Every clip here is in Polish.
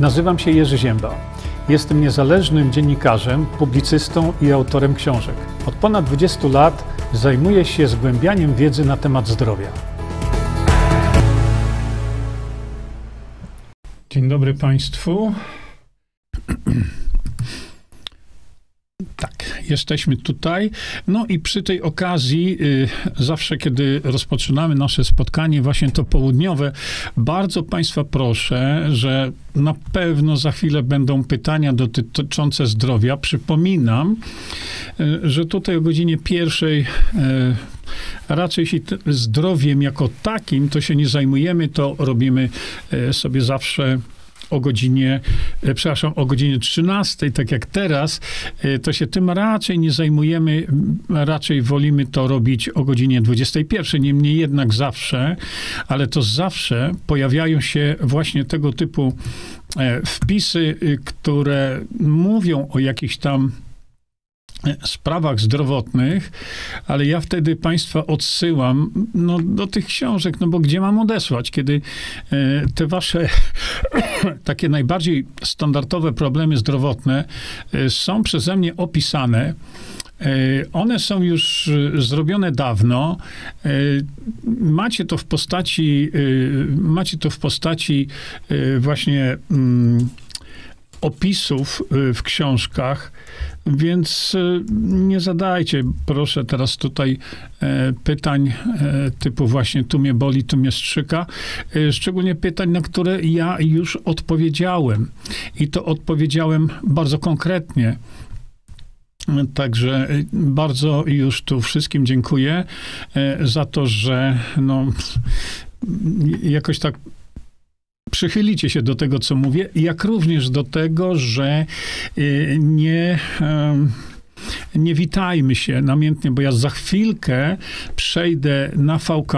Nazywam się Jerzy Ziemba. Jestem niezależnym dziennikarzem, publicystą i autorem książek. Od ponad 20 lat zajmuję się zgłębianiem wiedzy na temat zdrowia. Dzień dobry Państwu. Jesteśmy tutaj. No i przy tej okazji, y, zawsze kiedy rozpoczynamy nasze spotkanie, właśnie to południowe, bardzo Państwa proszę, że na pewno za chwilę będą pytania dotyczące zdrowia. Przypominam, y, że tutaj o godzinie pierwszej. Y, raczej się zdrowiem jako takim to się nie zajmujemy, to robimy sobie zawsze o godzinie, e, przepraszam, o godzinie 13, tak jak teraz, e, to się tym raczej nie zajmujemy, raczej wolimy to robić o godzinie 21. Niemniej jednak zawsze, ale to zawsze pojawiają się właśnie tego typu e, wpisy, które mówią o jakichś tam sprawach zdrowotnych, ale ja wtedy państwa odsyłam no, do tych książek, no bo gdzie mam odesłać, kiedy e, te wasze takie najbardziej standardowe problemy zdrowotne e, są przeze mnie opisane. E, one są już zrobione dawno. Macie to w postaci, macie to w postaci właśnie mm, opisów w książkach. Więc y, nie zadajcie, proszę, teraz tutaj e, pytań e, typu właśnie tu mnie boli, tu mnie strzyka. E, szczególnie pytań, na które ja już odpowiedziałem. I to odpowiedziałem bardzo konkretnie. Także bardzo już tu wszystkim dziękuję za to, że no, jakoś tak przychylicie się do tego, co mówię, jak również do tego, że y, nie nie witajmy się namiętnie, bo ja za chwilkę przejdę na VK,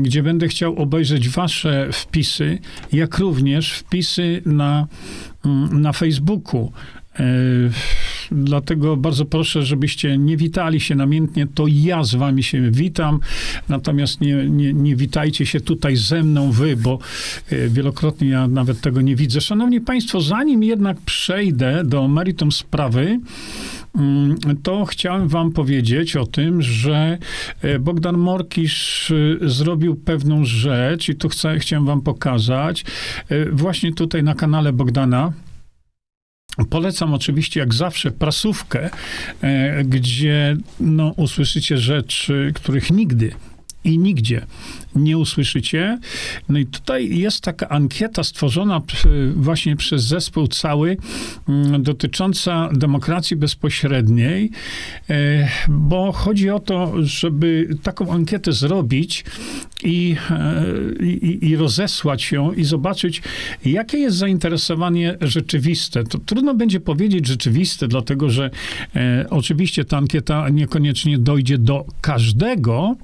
gdzie będę chciał obejrzeć wasze wpisy, jak również wpisy na, mm, na Facebooku. E, dlatego bardzo proszę, żebyście nie witali się namiętnie, to ja z wami się witam, natomiast nie, nie, nie witajcie się tutaj ze mną wy, bo e, wielokrotnie ja nawet tego nie widzę. Szanowni Państwo, zanim jednak przejdę do meritum sprawy, mm, to chciałem wam powiedzieć o tym, że e, Bogdan Morkisz zrobił pewną rzecz i tu chcę, chciałem wam pokazać. Właśnie tutaj na kanale Bogdana Polecam oczywiście, jak zawsze, prasówkę, e, gdzie no, usłyszycie rzeczy, których nigdy i nigdzie nie usłyszycie. No i tutaj jest taka ankieta stworzona właśnie przez zespół cały mm, dotycząca demokracji bezpośredniej, e, bo chodzi o to, żeby taką ankietę zrobić i, e, i, i rozesłać ją i zobaczyć, jakie jest zainteresowanie rzeczywiste. To trudno będzie powiedzieć rzeczywiste, dlatego że e, oczywiście ta ankieta niekoniecznie dojdzie do każdego,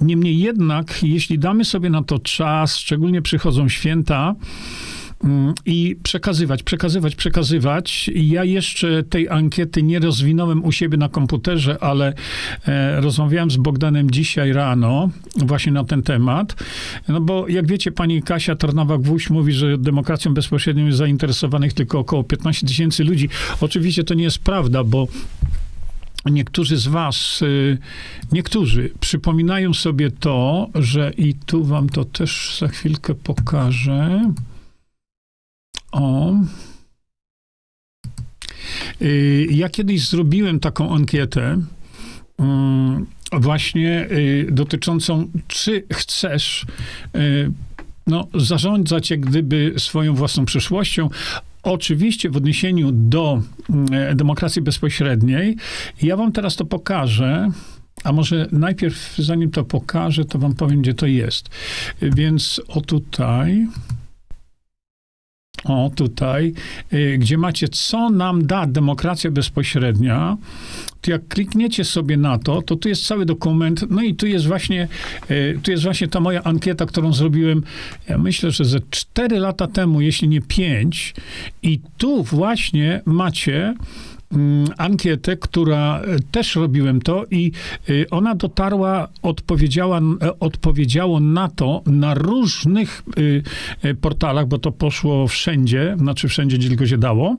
niemniej jednak jeśli damy sobie na to czas, szczególnie przychodzą święta, mm, i przekazywać, przekazywać, przekazywać. Ja jeszcze tej ankiety nie rozwinąłem u siebie na komputerze, ale e, rozmawiałem z Bogdanem dzisiaj rano właśnie na ten temat. No bo jak wiecie, pani Kasia Tarnawak-Wójś mówi, że demokracją bezpośrednią jest zainteresowanych tylko około 15 tysięcy ludzi. Oczywiście to nie jest prawda, bo Niektórzy z Was, y, niektórzy przypominają sobie to, że i tu Wam to też za chwilkę pokażę. O. Y, ja kiedyś zrobiłem taką ankietę, mm, właśnie y, dotyczącą, czy chcesz no, zarządzać jak gdyby swoją własną przyszłością, Oczywiście w odniesieniu do mm, demokracji bezpośredniej, ja wam teraz to pokażę. A może najpierw, zanim to pokażę, to wam powiem, gdzie to jest. Więc o tutaj. O, tutaj, y, gdzie macie, co nam da demokracja bezpośrednia, to jak klikniecie sobie na to, to tu jest cały dokument, no i tu jest właśnie, y, tu jest właśnie ta moja ankieta, którą zrobiłem, ja myślę, że ze 4 lata temu, jeśli nie 5, i tu właśnie macie ankietę, która też robiłem to i ona dotarła, odpowiedziała, odpowiedziało na to na różnych portalach, bo to poszło wszędzie, znaczy wszędzie, gdzie tylko się dało.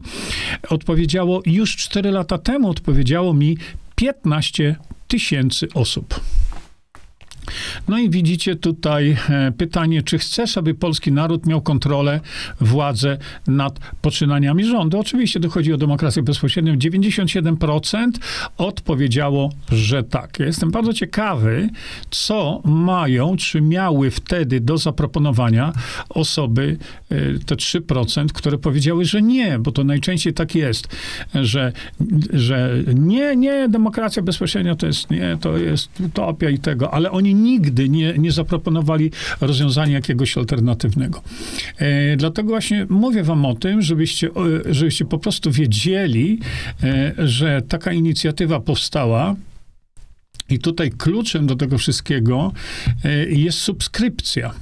Odpowiedziało już 4 lata temu, odpowiedziało mi 15 tysięcy osób. No i widzicie tutaj e, pytanie, czy chcesz, aby polski naród miał kontrolę, władzę nad poczynaniami rządu? Oczywiście tu chodzi o demokrację bezpośrednią. 97% odpowiedziało, że tak. Jestem bardzo ciekawy, co mają, czy miały wtedy do zaproponowania osoby, e, te 3%, które powiedziały, że nie, bo to najczęściej tak jest, że, że nie, nie, demokracja bezpośrednia to jest, nie, to jest utopia i tego, ale oni nigdy nie, nie zaproponowali rozwiązania jakiegoś alternatywnego. E, dlatego właśnie mówię wam o tym, żebyście, żebyście po prostu wiedzieli, e, że taka inicjatywa powstała, i tutaj kluczem do tego wszystkiego e, jest subskrypcja.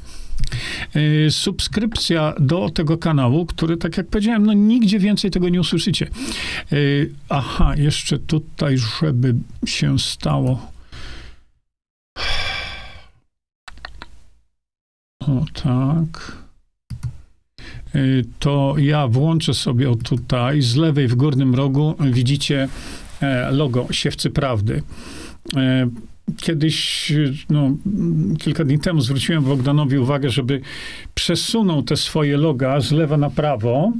E, subskrypcja do tego kanału, który, tak jak powiedziałem, no nigdzie więcej tego nie usłyszycie. E, aha, jeszcze tutaj, żeby się stało O tak. Y, to ja włączę sobie tutaj, z lewej w górnym rogu widzicie e, logo Siewcy Prawdy. E, kiedyś, no, kilka dni temu zwróciłem Bogdanowi uwagę, żeby przesunął te swoje loga z lewa na prawo,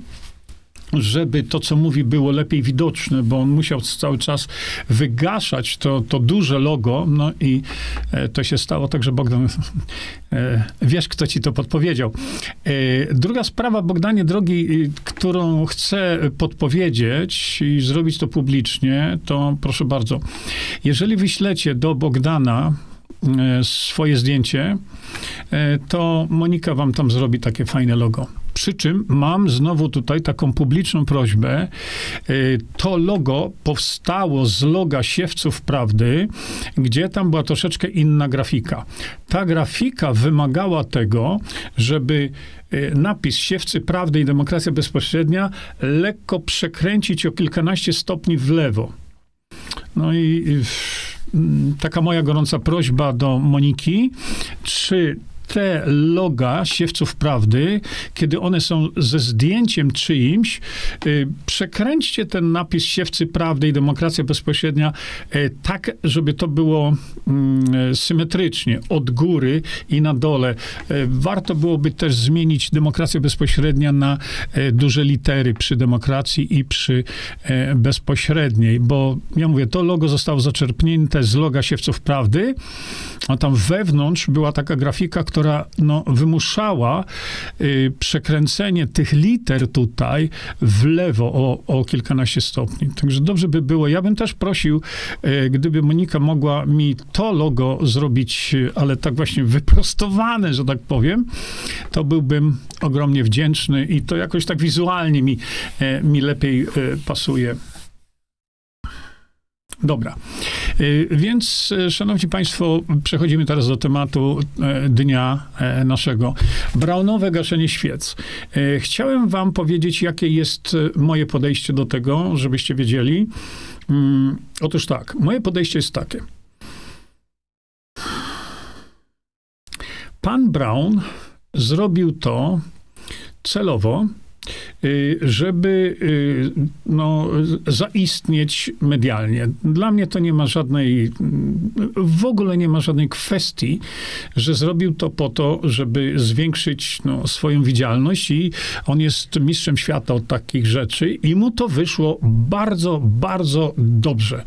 żeby to, co mówi, było lepiej widoczne, bo on musiał cały czas wygaszać to, to duże logo, no i e, to się stało tak, że Bogdan, e, wiesz, kto ci to podpowiedział. E, druga sprawa, Bogdanie drogi, którą chcę podpowiedzieć i zrobić to publicznie, to proszę bardzo, jeżeli wyślecie do Bogdana swoje zdjęcie, to Monika wam tam zrobi takie fajne logo. Przy czym mam znowu tutaj taką publiczną prośbę. Y, to logo powstało z loga Siewców Prawdy, gdzie tam była troszeczkę inna grafika. Ta grafika wymagała tego, żeby y, napis Siewcy Prawdy i Demokracja Bezpośrednia lekko przekręcić o kilkanaście stopni w lewo. No i mm, taka moja gorąca prośba do Moniki, czy te loga siewców prawdy, kiedy one są ze zdjęciem czyimś, y, przekręćcie ten napis siewcy prawdy i demokracja bezpośrednia y, tak, żeby to było mm, symetrycznie, od góry i na dole. Y, warto byłoby też zmienić demokrację bezpośrednia na duże litery przy demokracji i przy bezpośredniej, bo ja mówię, to logo zostało zaczerpnięte z loga siewców prawdy, a tam wewnątrz była taka grafika, która no, wymuszała y, przekręcenie tych liter tutaj w lewo o, o kilkanaście stopni. Także dobrze by było. Ja bym też prosił, y, gdyby Monika mogła mi to logo zrobić, ale tak właśnie wyprostowane, że tak powiem, to byłbym ogromnie wdzięczny i to jakoś tak wizualnie mi, y, mi lepiej y, pasuje. Dobra. Y, więc, y, szanowni państwo, przechodzimy teraz do tematu e, dnia naszego. Braunowe gaszenie świec. Chciałem wam powiedzieć, jakie jest moje podejście do tego, żebyście wiedzieli. Mm, otóż tak, moje podejście jest takie. Pan Brown zrobił to celowo, Y, żeby y, no, zaistnieć medialnie. Dla mnie to nie ma żadnej, w ogóle nie ma żadnej kwestii, że zrobił to po to, żeby zwiększyć no, swoją widzialność i on jest mistrzem świata od takich rzeczy i mu to wyszło bardzo, bardzo dobrze.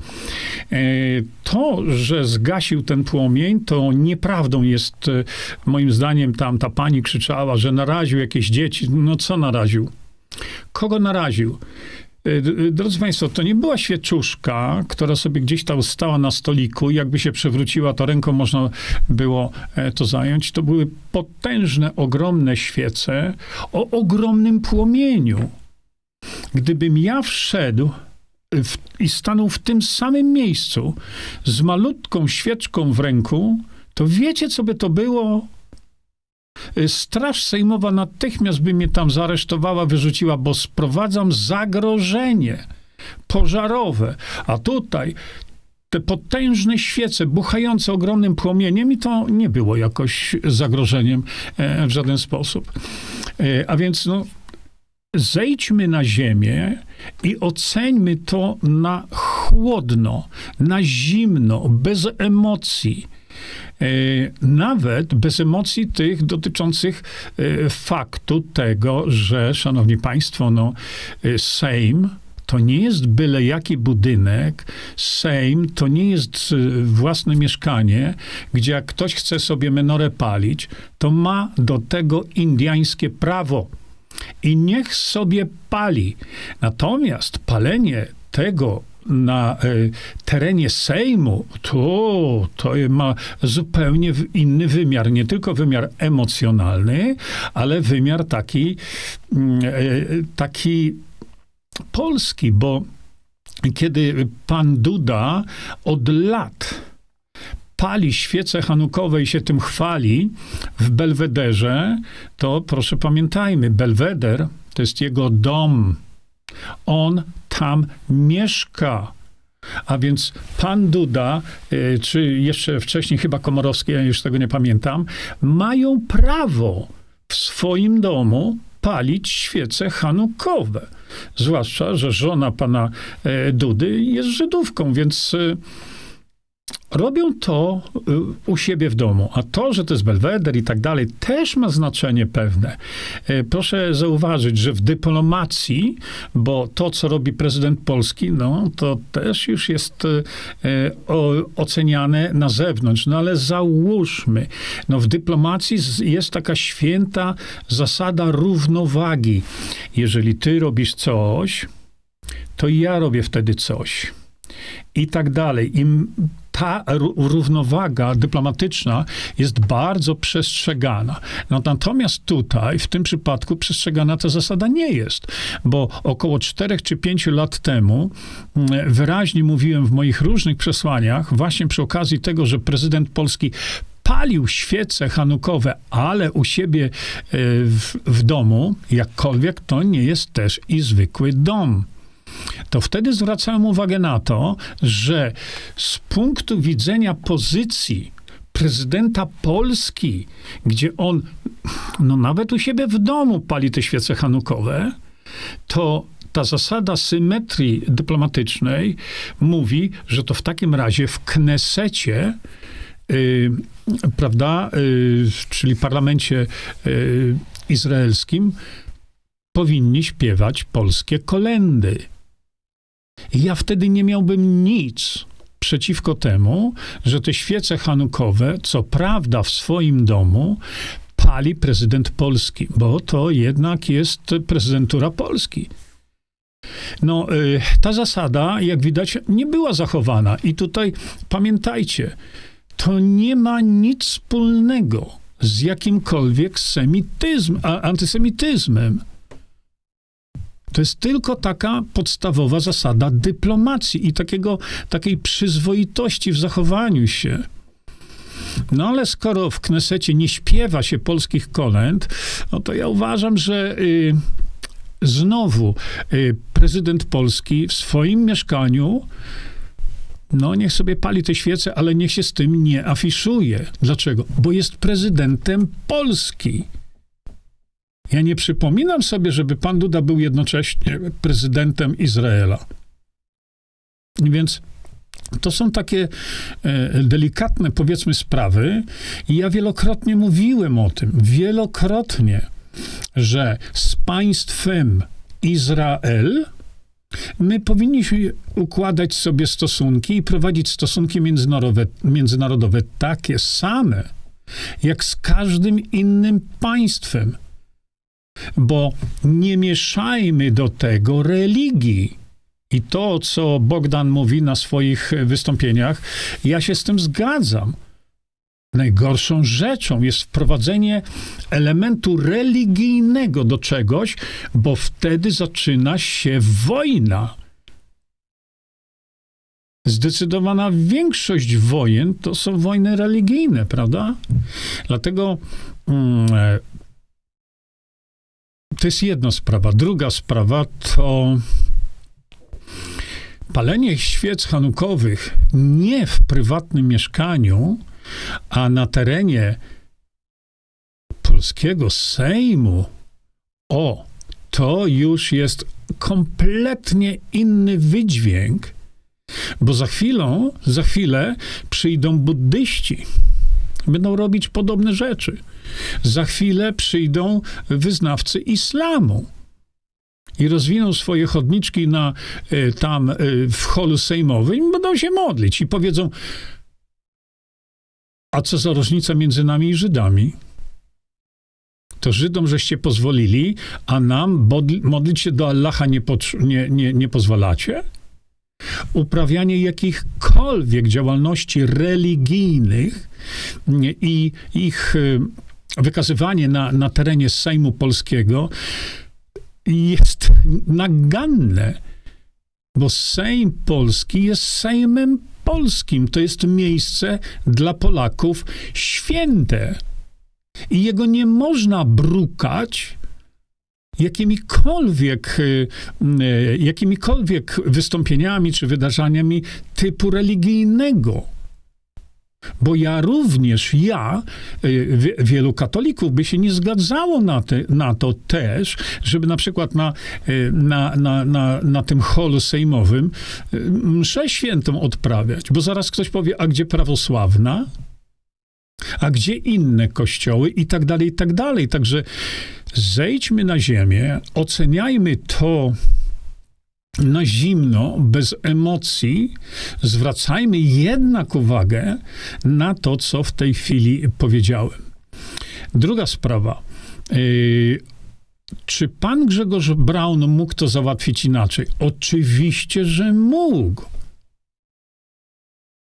E, to, że zgasił ten płomień, to nieprawdą jest, moim zdaniem, tam ta pani krzyczała, że naraził jakieś dzieci. No co naraził? Kogo naraził? Y, y, drodzy Państwo, to nie była świeczuszka, która sobie gdzieś tam stała na stoliku. Jakby się przewróciła, to ręką można było e, to zająć. To były potężne, ogromne świece o ogromnym płomieniu. Gdybym ja wszedł w, i stanął w tym samym miejscu z malutką świeczką w ręku, to wiecie, co by to było? Y, Straż Sejmowa natychmiast by mnie tam zaresztowała, wyrzuciła, bo sprowadzam zagrożenie. pożarowe, a tutaj te potężne świece buchające ogromnym płomieniem i to nie było jakoś zagrożeniem e, w żaden sposób. E, a więc no, zejdźmy na ziemię i oceńmy to na chłodno, na zimno, bez emocji. E, nawet bez emocji tych dotyczących faktu tego, że, szanowni państwo, no, Sejm to nie jest byle jaki budynek. Sejm to nie jest własne mieszkanie, gdzie jak ktoś chce sobie menorę palić, to ma do tego indiańskie prawo. I niech sobie pali. Natomiast palenie tego na y, terenie Sejmu, to, to ma zupełnie inny wymiar. Nie tylko wymiar emocjonalny, ale wymiar taki, mm, y, taki Polski, bo kiedy pan Duda od lat pali świece hanukowe i się tym chwali w Belwederze, to proszę pamiętajmy, Belweder to jest jego dom. On tam mieszka. A więc pan Duda, y, czy jeszcze wcześniej chyba Komorowski, ja już tego nie pamiętam, mają prawo w swoim domu palić świece hanukowe. Zwłaszcza, że żona pana e, Dudy jest Żydówką, więc e, robią to e, u siebie w domu. A to, że to jest belweder i tak dalej, też ma znaczenie pewne. Proszę zauważyć, że w dyplomacji, bo to, co robi prezydent Polski, no, to też już jest oceniane na zewnątrz. No ale załóżmy, no w dyplomacji jest taka święta zasada równowagi. Jeżeli ty robisz coś, to ja robię wtedy coś. I tak dalej. I ta równowaga dyplomatyczna jest bardzo przestrzegana. No, natomiast tutaj, w tym przypadku, przestrzegana ta zasada nie jest, bo około 4 czy 5 lat temu mm, wyraźnie mówiłem w moich różnych przesłaniach, właśnie przy okazji tego, że prezydent Polski palił świece hanukowe, ale u siebie e, w, w domu, jakkolwiek to nie jest też i zwykły dom to wtedy zwracałem uwagę na to, że z punktu widzenia pozycji prezydenta Polski, gdzie on no nawet u siebie w domu pali te świece hanukowe, to ta zasada symetrii dyplomatycznej mówi, że to w takim razie w Knesecie Yy, prawda, yy, czyli parlamencie yy, izraelskim, powinni śpiewać polskie kolendy. Ja wtedy nie miałbym nic przeciwko temu, że te świece hanukowe, co prawda w swoim domu, pali prezydent Polski, bo to jednak jest prezydentura Polski. No, ta zasada, jak widać, nie była zachowana. I tutaj pamiętajcie, to nie ma nic wspólnego z jakimkolwiek semityzm, antysemityzmem. To jest tylko taka podstawowa zasada dyplomacji i takiego, takiej przyzwoitości w zachowaniu się. No ale skoro w Knesecie nie śpiewa się polskich kolęd, no to ja uważam, że y, znowu y, prezydent Polski w swoim mieszkaniu no niech sobie pali te świece, ale niech się z tym nie afiszuje. Dlaczego? Bo jest prezydentem Polski. Ja nie przypominam sobie, żeby pan Duda był jednocześnie prezydentem Izraela. Więc to są takie e, delikatne, powiedzmy, sprawy. I ja wielokrotnie mówiłem o tym, wielokrotnie, że z państwem Izrael My powinniśmy układać sobie stosunki i prowadzić stosunki międzynarodowe, międzynarodowe takie same, jak z każdym innym państwem. Bo nie mieszajmy do tego religii. I to, co Bogdan mówi na swoich wystąpieniach, ja się z tym zgadzam. Najgorszą rzeczą jest wprowadzenie elementu religijnego do czegoś, bo wtedy zaczyna się wojna. Zdecydowana większość wojen to są wojny religijne, prawda? Dlatego mm, to jest jedna sprawa. Druga sprawa to palenie świec hanukowych nie w prywatnym mieszkaniu, a na terenie polskiego Sejmu, o, to już jest kompletnie inny wydźwięk, bo za chwilę, za chwilę przyjdą buddyści. Będą robić podobne rzeczy. Za chwilę przyjdą wyznawcy islamu i rozwiną swoje chodniczki na, e, tam e, w holu sejmowym i będą się modlić i powiedzą, a co za różnica między nami i Żydami? To Żydom żeście pozwolili, a nam modlić się do Allaha nie, nie, nie, nie pozwalacie? Uprawianie jakichkolwiek działalności religijnych i ich e, wykazywanie na, na terenie Sejmu Polskiego jest naganne, bo Sejm Polski jest Sejmem Polskim. To jest miejsce dla Polaków święte. I jego nie można brukać jakimikolwiek, y, y, jakimikolwiek wystąpieniami czy wydarzeniami typu religijnego. Bo ja również, ja, y, wielu katolików by się nie zgadzało na, te, na to też, żeby na przykład na, na, na, na, na tym holu sejmowym mszę świętą odprawiać, bo zaraz ktoś powie, a gdzie prawosławna? A gdzie inne kościoły i tak dalej, i tak dalej. Także zejdźmy na ziemię, oceniajmy to na zimno, bez emocji, zwracajmy jednak uwagę na to, co w tej chwili powiedziałem. Druga sprawa. Yy, czy pan Grzegorz Braun mógł to załatwić inaczej? Oczywiście, że mógł.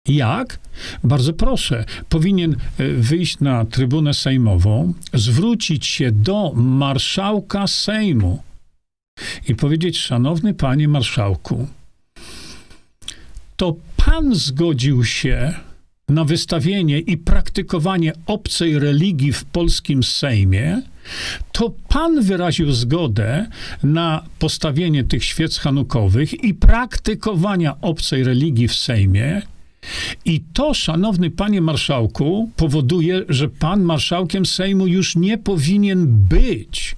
Jak? Bardzo proszę. Powinien e, wyjść na trybunę sejmową, zwrócić się do marszałka Sejmu i powiedzieć: Szanowny panie marszałku, to pan zgodził się na wystawienie i praktykowanie obcej religii w polskim Sejmie, to pan wyraził zgodę na postawienie tych świec hanukowych i praktykowania obcej religii w Sejmie. I to, szanowny panie marszałku, powoduje, że pan marszałkiem Sejmu już nie powinien być,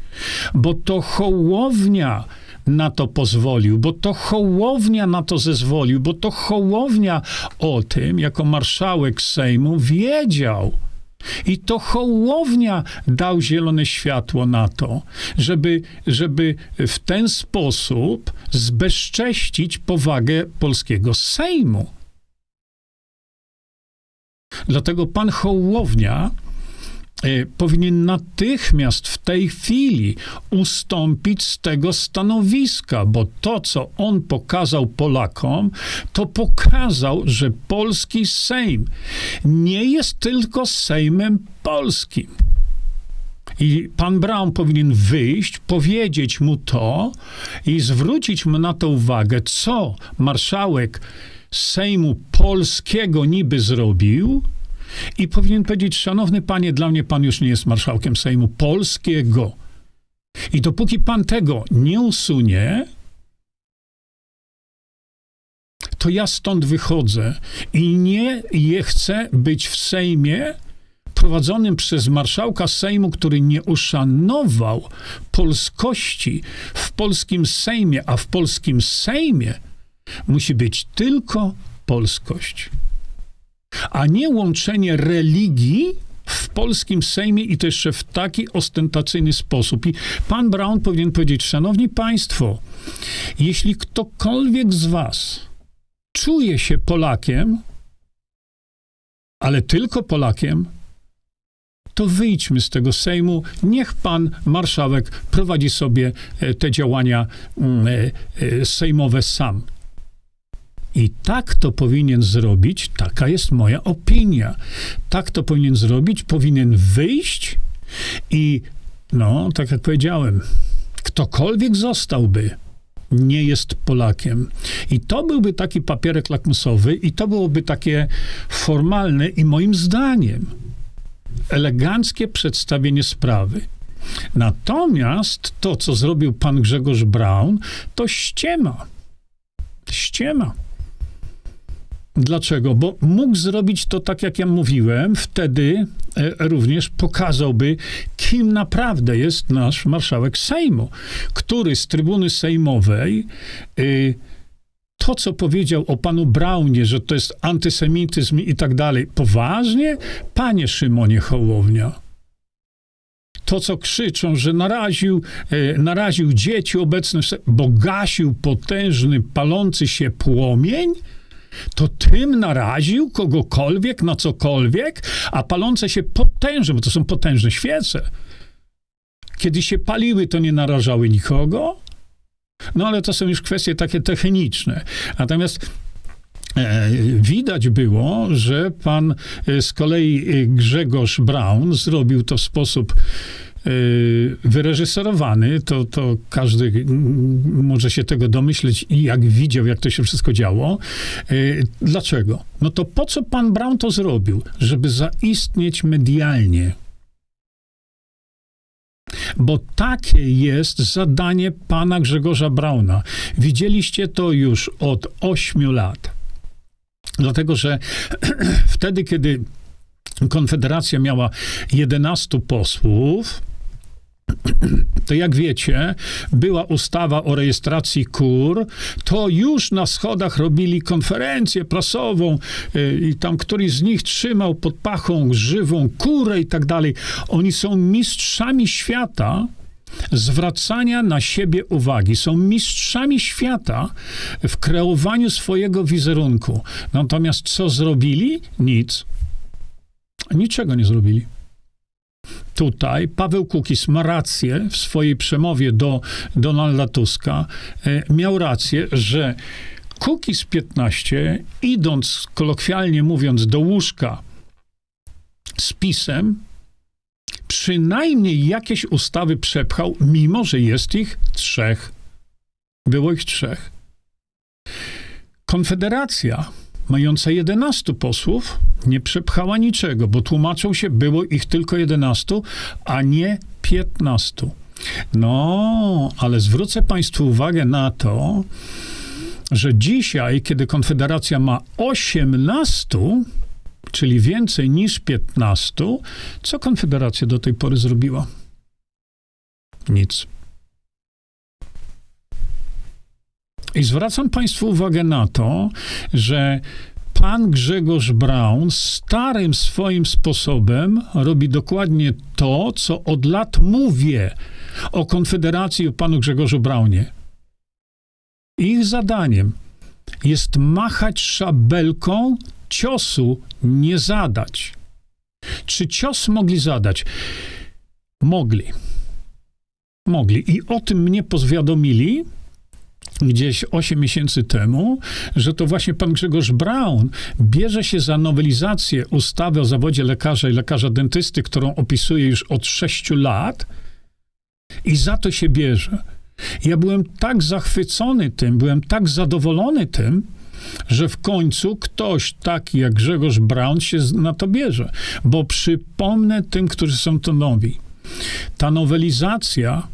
bo to hołownia na to pozwolił, bo to Hołownia na to zezwolił, bo to Hołownia o tym, jako marszałek Sejmu, wiedział. I to Hołownia dał zielone światło na to, żeby, żeby w ten sposób zbezcześcić powagę polskiego Sejmu. Dlatego pan Hołownia powinien natychmiast w tej chwili ustąpić z tego stanowiska, bo to, co on pokazał Polakom, to pokazał, że polski Sejm nie jest tylko Sejmem polskim. I pan Brown powinien wyjść, powiedzieć mu to i zwrócić mu na to uwagę, co marszałek Sejmu Polskiego niby zrobił i powinien powiedzieć, szanowny panie, dla mnie pan już nie jest marszałkiem Sejmu Polskiego. I dopóki pan tego nie usunie, to ja stąd wychodzę i nie je chcę być w Sejmie prowadzonym przez marszałka Sejmu, który nie uszanował polskości w polskim Sejmie, a w polskim Sejmie Musi być tylko polskość, a nie łączenie religii w polskim Sejmie i to jeszcze w taki ostentacyjny sposób. I pan Brown powinien powiedzieć, szanowni państwo, jeśli ktokolwiek z was czuje się Polakiem, ale tylko Polakiem, to wyjdźmy z tego Sejmu, niech pan marszałek prowadzi sobie e, te działania mm, e, e, sejmowe sam. I tak to powinien zrobić, taka jest moja opinia. Tak to powinien zrobić, powinien wyjść i, no, tak jak powiedziałem, ktokolwiek zostałby, nie jest Polakiem. I to byłby taki papierek lakmusowy, i to byłoby takie formalne i moim zdaniem eleganckie przedstawienie sprawy. Natomiast to, co zrobił pan Grzegorz Braun, to ściema. Ściema. Dlaczego? Bo mógł zrobić to tak, jak ja mówiłem, wtedy e, również pokazałby, kim naprawdę jest nasz marszałek Sejmu, który z trybuny sejmowej y, to, co powiedział o panu Braunie, że to jest antysemityzm i tak dalej, poważnie? Panie Szymonie Hołownia, to, co krzyczą, że naraził, e, naraził dzieci obecne, bo gasił potężny, palący się płomień, to tym naraził kogokolwiek na cokolwiek, a palące się potężne, bo to są potężne świece. Kiedy się paliły, to nie narażały nikogo. No ale to są już kwestie takie techniczne. Natomiast e, Widać było, że pan e, z kolei e, Grzegorz Braun zrobił to w sposób wyreżyserowany, to, to każdy może się tego domyśleć i jak widział, jak to się wszystko działo. Dlaczego? No to po co pan Brown to zrobił? Żeby zaistnieć medialnie. Bo takie jest zadanie pana Grzegorza Brauna. Widzieliście to już od ośmiu lat. Dlatego, że wtedy, kiedy Konfederacja miała 11 posłów, to jak wiecie, była ustawa o rejestracji kur, to już na schodach robili konferencję prasową y, i tam któryś z nich trzymał pod pachą żywą kurę i tak dalej. Oni są mistrzami świata zwracania na siebie uwagi. Są mistrzami świata w kreowaniu swojego wizerunku. Natomiast co zrobili? Nic. Niczego nie zrobili tutaj Paweł Kukis ma rację w swojej przemowie do Donalda Tuska. E, miał rację, że Kukis 15, idąc kolokwialnie mówiąc do łóżka z pisem, przynajmniej jakieś ustawy przepchał, mimo że jest ich trzech. Było ich trzech. Konfederacja mająca 11 posłów, nie przepchała niczego, bo tłumaczą się, było ich tylko 11, a nie 15. No, ale zwrócę Państwu uwagę na to, że dzisiaj, kiedy Konfederacja ma 18, czyli więcej niż 15, co Konfederacja do tej pory zrobiła? Nic. I zwracam Państwu uwagę na to, że pan Grzegorz Braun starym swoim sposobem robi dokładnie to, co od lat mówię o Konfederacji, o panu Grzegorzu Braunie. Ich zadaniem jest machać szabelką, ciosu nie zadać. Czy cios mogli zadać? Mogli. Mogli. I o tym mnie pozwiadomili gdzieś 8 miesięcy temu, że to właśnie pan Grzegorz Braun bierze się za nowelizację ustawy o zawodzie lekarza i lekarza dentysty, którą opisuje już od 6 lat i za to się bierze. Ja byłem tak zachwycony tym, byłem tak zadowolony tym, że w końcu ktoś taki jak Grzegorz Braun się na to bierze. Bo przypomnę tym, którzy są to nowi. Ta nowelizacja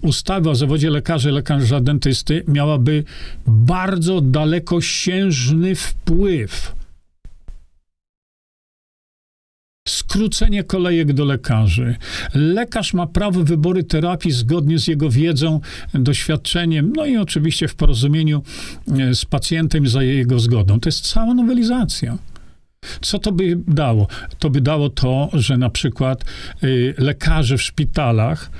ustawa o zawodzie lekarza i lekarza dentysty miałaby bardzo dalekosiężny wpływ. Skrócenie kolejek do lekarzy. Lekarz ma prawo wyboru terapii zgodnie z jego wiedzą, doświadczeniem, no i oczywiście w porozumieniu y, z pacjentem za jego zgodą. To jest cała nowelizacja. Co to by dało? To by dało to, że na przykład y, lekarze w szpitalach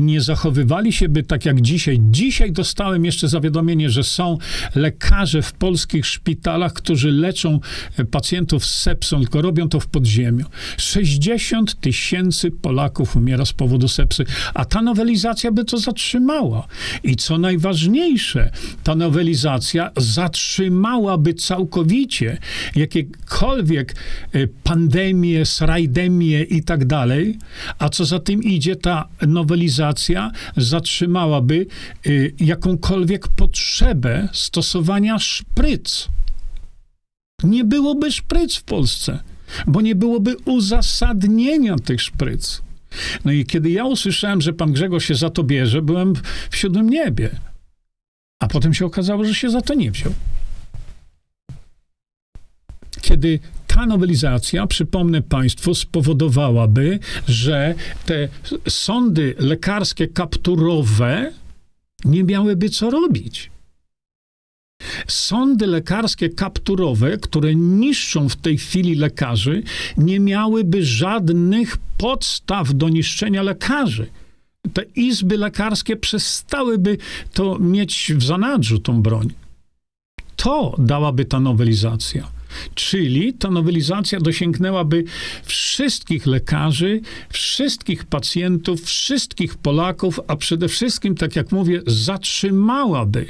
nie zachowywali się by tak jak dzisiaj. Dzisiaj dostałem jeszcze zawiadomienie, że są lekarze w polskich szpitalach, którzy leczą e, pacjentów z sepsą, tylko robią to w podziemiu. 60 tysięcy Polaków umiera z powodu sepsy, a ta nowelizacja by to zatrzymała. I co najważniejsze, ta nowelizacja zatrzymałaby całkowicie jakiekolwiek e, pandemie, srajdemie i tak dalej, a co za tym idzie, ta nowelizacja zatrzymałaby y, jakąkolwiek potrzebę stosowania szpryc. Nie byłoby szpryc w Polsce, bo nie byłoby uzasadnienia tych szpryc. No i kiedy ja usłyszałem, że pan Grzegorz się za to bierze, byłem w siódmym niebie. A potem się okazało, że się za to nie wziął. Kiedy ta nowelizacja, przypomnę Państwu, spowodowałaby, że te sądy lekarskie kapturowe nie miałyby co robić. Sądy lekarskie kapturowe, które niszczą w tej chwili lekarzy, nie miałyby żadnych podstaw do niszczenia lekarzy. Te izby lekarskie przestałyby to mieć w zanadrzu, tą broń. To dałaby ta nowelizacja. Czyli ta nowelizacja dosięgnęłaby wszystkich lekarzy, wszystkich pacjentów, wszystkich Polaków, a przede wszystkim, tak jak mówię, zatrzymałaby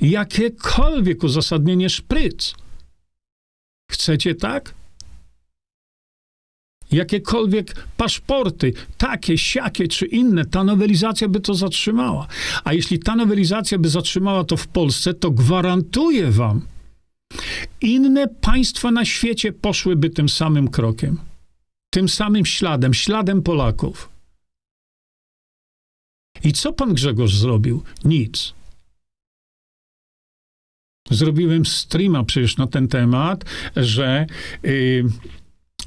jakiekolwiek uzasadnienie szpryc. Chcecie tak? Jakiekolwiek paszporty, takie, siakie czy inne, ta nowelizacja by to zatrzymała. A jeśli ta nowelizacja by zatrzymała to w Polsce, to gwarantuję wam, inne państwa na świecie poszłyby tym samym krokiem, tym samym śladem, śladem Polaków. I co pan Grzegorz zrobił? Nic. Zrobiłem streama przecież na ten temat, że yy,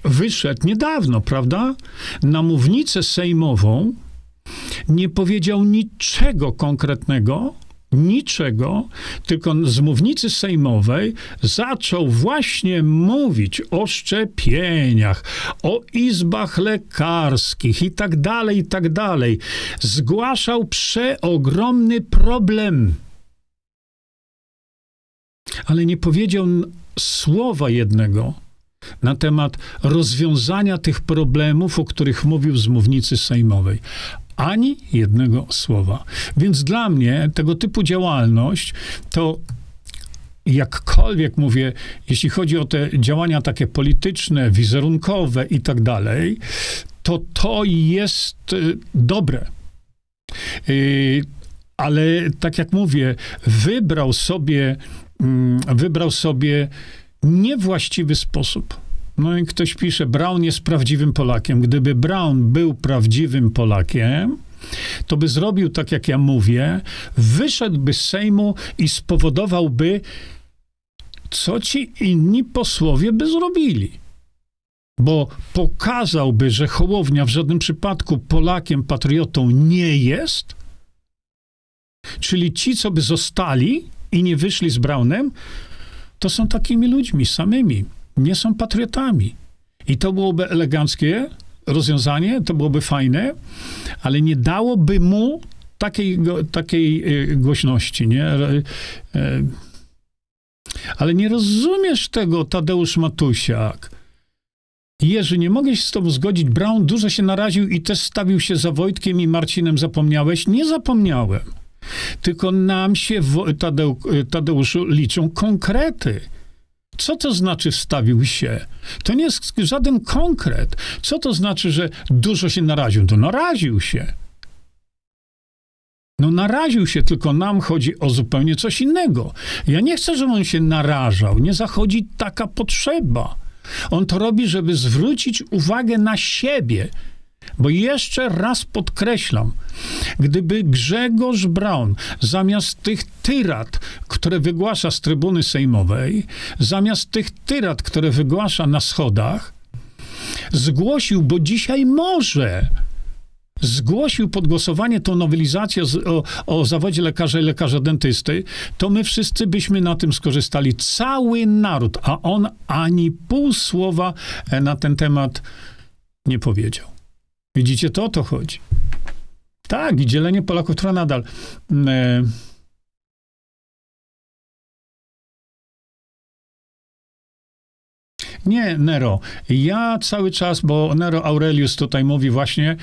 wyszedł niedawno, prawda? Na mównicę sejmową nie powiedział niczego konkretnego, niczego, tylko z mównicy sejmowej zaczął właśnie mówić o szczepieniach, o izbach lekarskich i tak dalej, i tak dalej. Zgłaszał przeogromny problem. Ale nie powiedział słowa jednego na temat rozwiązania tych problemów, o których mówił z mównicy sejmowej ani jednego słowa. Więc dla mnie tego typu działalność to jakkolwiek mówię, jeśli chodzi o te działania takie polityczne, wizerunkowe i tak dalej, to to jest y, dobre. Y, ale tak jak mówię, wybrał sobie, mm, wybrał sobie niewłaściwy sposób. No i ktoś pisze, Brown jest prawdziwym Polakiem. Gdyby Brown był prawdziwym Polakiem, to by zrobił tak, jak ja mówię, wyszedłby z Sejmu i spowodowałby, co ci inni posłowie by zrobili. Bo pokazałby, że Hołownia w żadnym przypadku Polakiem, patriotą nie jest, czyli ci, co by zostali i nie wyszli z Brownem, to są takimi ludźmi samymi nie są patriotami. I to byłoby eleganckie rozwiązanie, to byłoby fajne, ale nie dałoby mu takiej, takiej e, głośności, nie? E, ale nie rozumiesz tego, Tadeusz Matusiak. Jerzy, nie mogę się z tobą zgodzić. Brown dużo się naraził i też stawił się za Wojtkiem i Marcinem. Zapomniałeś? Nie zapomniałem. Tylko nam się, Tadeu, Tadeuszu, liczą konkrety. Co to znaczy wstawił się? To nie jest żaden konkret. Co to znaczy, że dużo się naraził? To naraził się. No naraził się, tylko nam chodzi o zupełnie coś innego. Ja nie chcę, żeby on się narażał. Nie zachodzi taka potrzeba. On to robi, żeby zwrócić uwagę na siebie. Bo jeszcze raz podkreślam, gdyby Grzegorz Braun zamiast tych tyrad, które wygłasza z trybuny sejmowej, zamiast tych tyrad, które wygłasza na schodach, zgłosił, bo dzisiaj może, zgłosił pod głosowanie tą nowelizację o, o zawodzie lekarza i lekarza dentysty, to my wszyscy byśmy na tym skorzystali. Cały naród, a on ani pół słowa na ten temat nie powiedział. Widzicie, to o to chodzi. Tak, i dzielenie Polaków trwa nadal. E, Nie, Nero. Ja cały czas, bo Nero Aurelius tutaj mówi właśnie,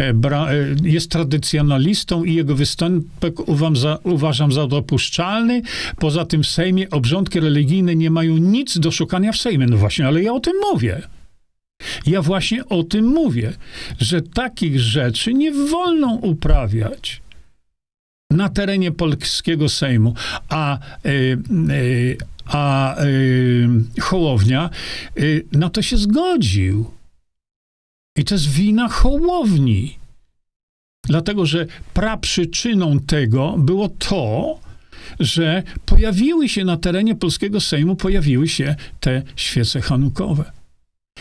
e, e, jest tradycjonalistą i jego występek za, uważam za dopuszczalny. Poza tym w Sejmie obrządki religijne nie mają nic do szukania w Sejmie. No właśnie, ale ja o tym mówię. Ja właśnie o tym mówię, że takich rzeczy nie wolno uprawiać na terenie polskiego Sejmu, a, y, y, a y, Hołownia y, na to się zgodził. I to jest wina Hołowni. Dlatego, że praprzyczyną tego było to, że pojawiły się na terenie polskiego Sejmu, pojawiły się te świece hanukowe.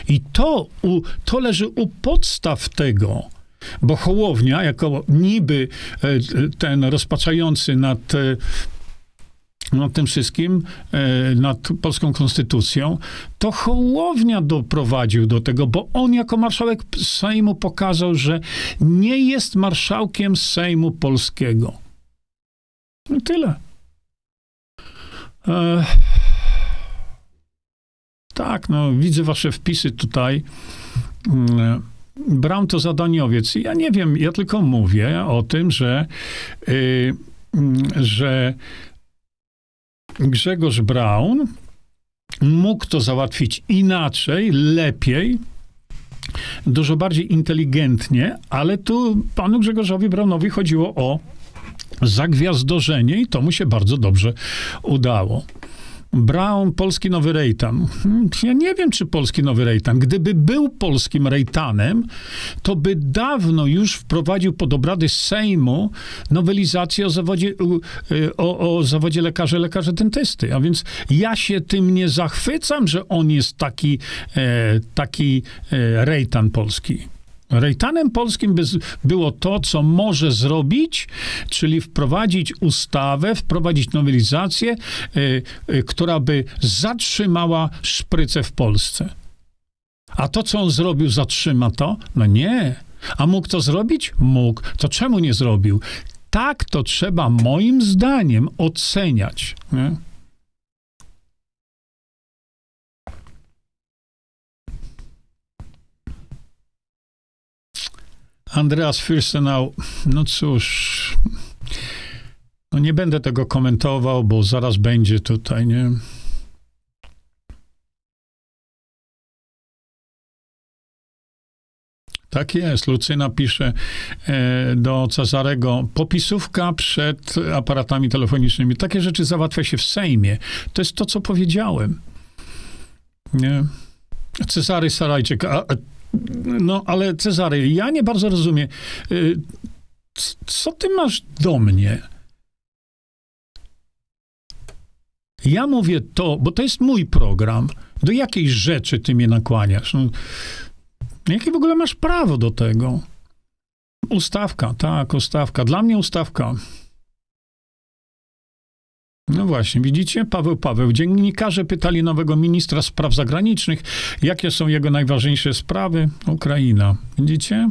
I to, u, to leży u podstaw tego, bo Hołownia, jako niby e, ten rozpaczający nad e, nad tym wszystkim, e, nad polską konstytucją, to Hołownia doprowadził do tego, bo on jako marszałek Sejmu pokazał, że nie jest marszałkiem Sejmu polskiego. I tyle. E, tak, no, widzę wasze wpisy tutaj. Mm, Bram to zadaniowiec. Ja nie wiem, ja tylko mówię o tym, że, y, że Grzegorz Braun mógł to załatwić inaczej, lepiej, dużo bardziej inteligentnie, ale tu panu Grzegorzowi Braunowi chodziło o zagwiazdorzenie i to mu się bardzo dobrze udało. Brown, polski nowy Rejtan. Hmm, ja nie wiem, czy polski nowy Rejtan. Gdyby był polskim Rejtanem, to by dawno już wprowadził pod obrady Sejmu nowelizację o zawodzie, y, o, o zawodzie lekarza, lekarza dentysty. A więc ja się tym nie zachwycam, że on jest taki, e, taki e, Rejtan polski. Rejtanem polskim by było to, co może zrobić, czyli wprowadzić ustawę, wprowadzić nowelizację, y, y, która by zatrzymała szprycę w Polsce. A to, co on zrobił, zatrzyma to? No nie. A mógł to zrobić? Mógł. To czemu nie zrobił? Tak to trzeba moim zdaniem oceniać. Nie? Andreas Fürstenau, no cóż, no nie będę tego komentował, bo zaraz będzie tutaj, nie? Tak jest. Lucyna pisze e, do Cezarego, popisówka przed aparatami telefonicznymi. Takie rzeczy załatwia się w Sejmie. To jest to, co powiedziałem. Nie? Cezary Sarajczyk, a, no, ale Cezary, ja nie bardzo rozumiem. Y, co ty masz do mnie? Ja mówię to, bo to jest mój program. Do jakiej rzeczy ty mnie nakłaniasz? No, jakie w ogóle masz prawo do tego? Ustawka, tak, ustawka. Dla mnie ustawka. No właśnie, widzicie? Paweł Paweł. Dziennikarze pytali nowego ministra spraw zagranicznych, jakie są jego najważniejsze sprawy. Ukraina. Widzicie?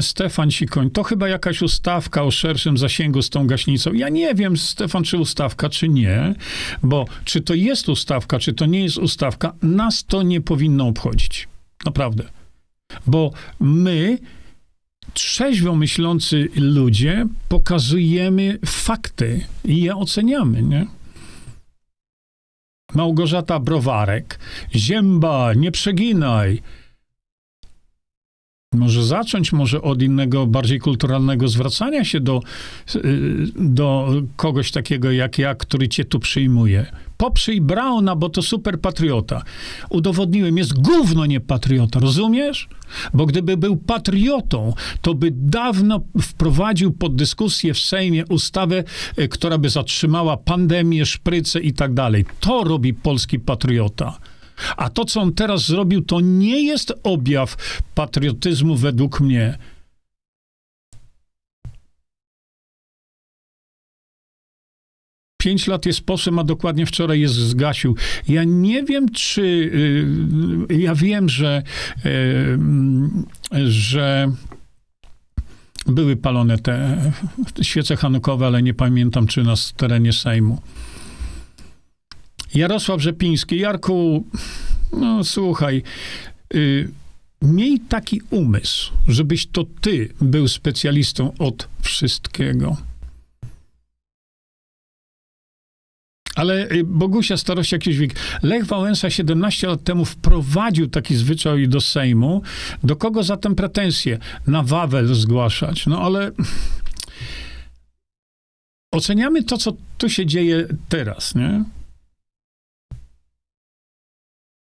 Stefan Sikoń, to chyba jakaś ustawka o szerszym zasięgu z tą gaśnicą. Ja nie wiem, Stefan, czy ustawka, czy nie, bo czy to jest ustawka, czy to nie jest ustawka, nas to nie powinno obchodzić. Naprawdę. Bo my trzeźwo myślący ludzie pokazujemy fakty i je oceniamy, nie? Małgorzata Browarek. Zięba, nie przeginaj. Może zacząć może od innego, bardziej kulturalnego zwracania się do, y, do kogoś takiego jak ja, który cię tu przyjmuje. Poprzyj Brauna, bo to super patriota. Udowodniłem, jest gówno nie patriota, rozumiesz? Bo gdyby był patriotą, to by dawno wprowadził pod dyskusję w Sejmie ustawę, y, która by zatrzymała pandemię, szprycę i tak dalej. To robi polski patriota. A to, co on teraz zrobił, to nie jest objaw patriotyzmu według mnie. Pięć lat jest posłem, a dokładnie wczoraj jest zgasił. Ja nie wiem, czy. Y, ja wiem, że, y, że były palone te świece hanukowe, ale nie pamiętam, czy na terenie Sejmu. Jarosław Rzepiński. Jarku, no słuchaj, y, miej taki umysł, żebyś to ty był specjalistą od wszystkiego. Ale y, Bogusia Starość Jakiś Lech Wałęsa 17 lat temu wprowadził taki zwyczaj do Sejmu. Do kogo zatem pretensje? Na Wawel zgłaszać. No ale oceniamy to, co tu się dzieje teraz, nie?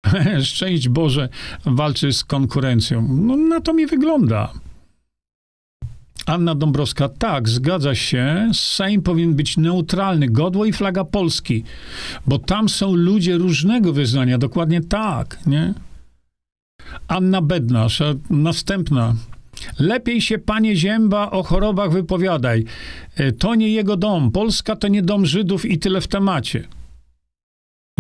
Szczęść Boże walczy z konkurencją. No na to mi wygląda. Anna Dąbrowska, tak, zgadza się. Sejm powinien być neutralny, godło i flaga Polski, bo tam są ludzie różnego wyznania, dokładnie tak, nie? Anna Bednarz, następna. Lepiej się, panie Zięba, o chorobach wypowiadaj. E, to nie jego dom. Polska to nie dom Żydów i tyle w temacie.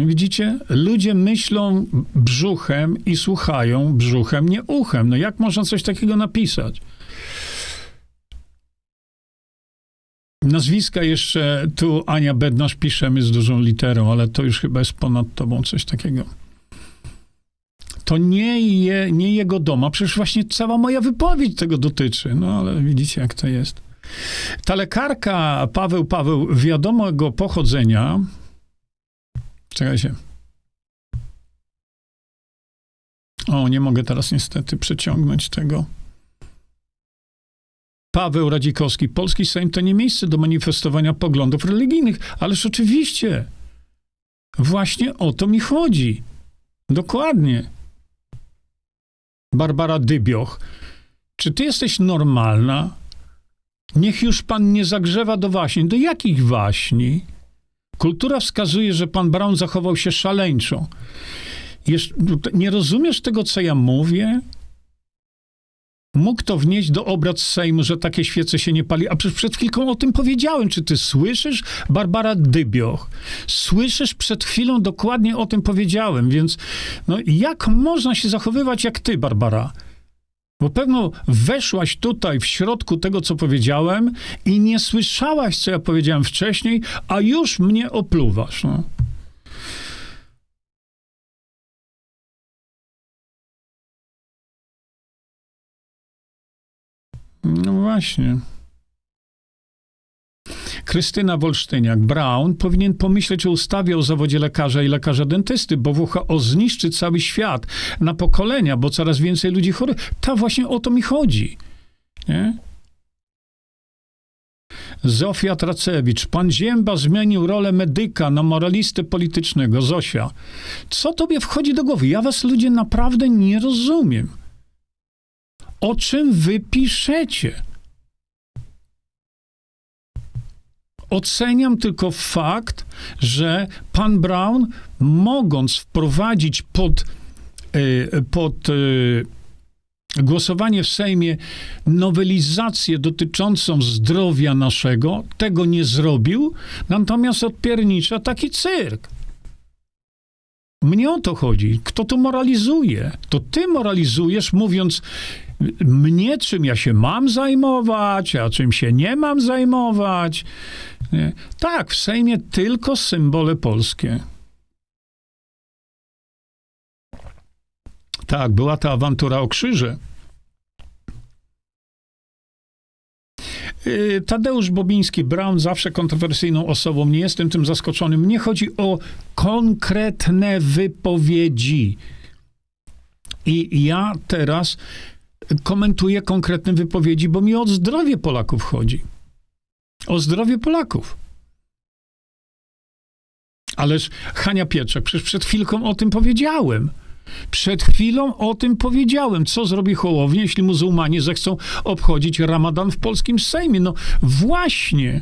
Widzicie? Ludzie myślą brzuchem i słuchają brzuchem, nie uchem. No jak można coś takiego napisać? Nazwiska jeszcze tu Ania Bednarz piszemy z dużą literą, ale to już chyba jest ponad tobą coś takiego. To nie, je, nie jego doma, przecież właśnie cała moja wypowiedź tego dotyczy. No ale widzicie, jak to jest. Ta lekarka Paweł Paweł wiadomego pochodzenia, czekajcie. O, nie mogę teraz niestety przeciągnąć tego. Paweł Radzikowski, Polski Sejm to nie miejsce do manifestowania poglądów religijnych, ależ oczywiście. Właśnie o to mi chodzi. Dokładnie. Barbara Dybioch, czy ty jesteś normalna? Niech już pan nie zagrzewa do waśni. Do jakich waśni? Kultura wskazuje, że pan Brown zachował się szaleńczo. nie rozumiesz tego, co ja mówię? Mógł to wnieść do obrad Sejmu, że takie świece się nie pali. A przecież przed chwilką o tym powiedziałem. Czy ty słyszysz? Barbara Dybioch. Słyszysz? Przed chwilą dokładnie o tym powiedziałem. Więc no, jak można się zachowywać jak ty, Barbara? Bo pewno weszłaś tutaj w środku tego, co powiedziałem i nie słyszałaś, co ja powiedziałem wcześniej, a już mnie opluwasz. No. No właśnie. Krystyna Wolsztyniak, Brown powinien pomyśleć o ustawie o zawodzie lekarza i lekarza dentysty, bo WHO zniszczy cały świat na pokolenia, bo coraz więcej ludzi chorych. Ta właśnie o to mi chodzi. Nie? Zofia Tracewicz. Pan Zięba zmienił rolę medyka na moralistę politycznego. Zosia. Co tobie wchodzi do głowy? Ja was ludzie naprawdę nie rozumiem o czym wy piszecie. Oceniam tylko fakt, że pan Brown, mogąc wprowadzić pod, e, pod e, głosowanie w Sejmie nowelizację dotyczącą zdrowia naszego, tego nie zrobił, natomiast odpiernicza taki cyrk. Mnie o to chodzi. Kto to moralizuje? To ty moralizujesz, mówiąc, mnie, czym ja się mam zajmować, a czym się nie mam zajmować. Nie? Tak, w Sejmie tylko symbole polskie. Tak, była ta awantura o krzyże. Y, Tadeusz Bobiński, Brown, zawsze kontrowersyjną osobą. Nie jestem tym zaskoczony. Mnie chodzi o konkretne wypowiedzi. I ja teraz komentuję konkretne wypowiedzi, bo mi o zdrowie Polaków chodzi. O zdrowie Polaków. Ależ Hania Pietrzak, przecież przed chwilką o tym powiedziałem. Przed chwilą o tym powiedziałem. Co zrobi Hołownia, jeśli muzułmanie zechcą obchodzić Ramadan w polskim Sejmie? No właśnie.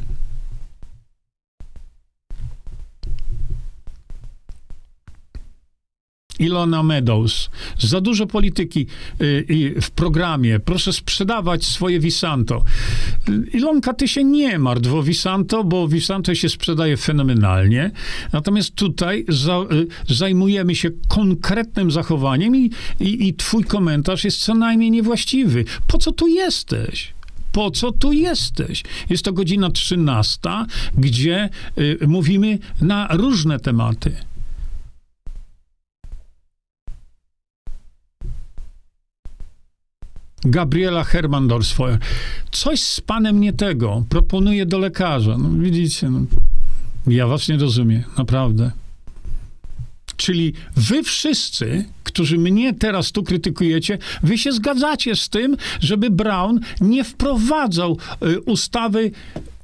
Ilona Meadows. Za dużo polityki y, w programie. Proszę sprzedawać swoje Visanto. Ilonka, ty się nie martw o Visanto, bo Visanto się sprzedaje fenomenalnie. Natomiast tutaj za, y, zajmujemy się konkretnym zachowaniem i, i, i twój komentarz jest co najmniej niewłaściwy. Po co tu jesteś? po co tu jesteś? Jest to godzina 13, gdzie y, mówimy na różne tematy. Gabriela Herman Dorsfeuer. Coś z panem nie tego. Proponuję do lekarza. No widzicie, no, ja was nie rozumiem, naprawdę. Czyli wy wszyscy, którzy mnie teraz tu krytykujecie, wy się zgadzacie z tym, żeby Brown nie wprowadzał y, ustawy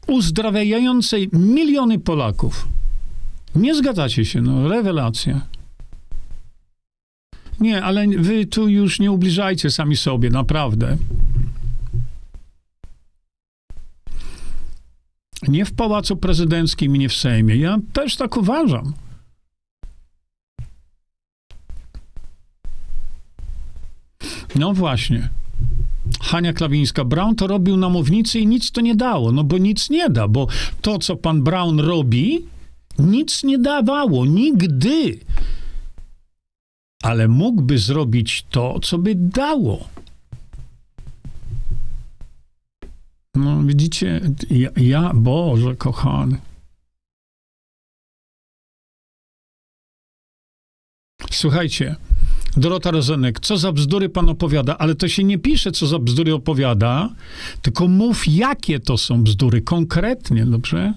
uzdrawiającej miliony Polaków. Nie zgadzacie się, no rewelacja. Nie, ale wy tu już nie ubliżajcie sami sobie, naprawdę. Nie w Pałacu Prezydenckim nie w Sejmie. Ja też tak uważam. No właśnie. Hania Klawińska. Brown to robił na mównicy i nic to nie dało. No bo nic nie da, bo to, co pan Brown robi, nic nie dawało. Nigdy. Ale mógłby zrobić to, co by dało. No widzicie, ja, ja Boże kochany. Słuchajcie, Dorota Rozenek, co za bzdury pan opowiada, ale to się nie pisze, co za bzdury opowiada, tylko mów, jakie to są bzdury, konkretnie, dobrze?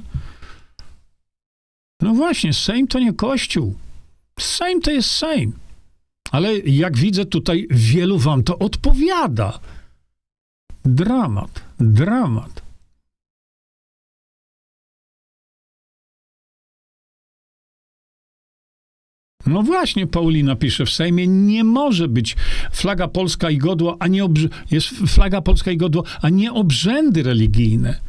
No właśnie, Sejm to nie Kościół. Sejm to jest Sejm. Ale jak widzę tutaj, wielu wam to odpowiada. Dramat, dramat. No właśnie, Paulina pisze w Sejmie, nie może być flaga polska i godło, a nie obrz- jest flaga polska i godło, a nie obrzędy religijne.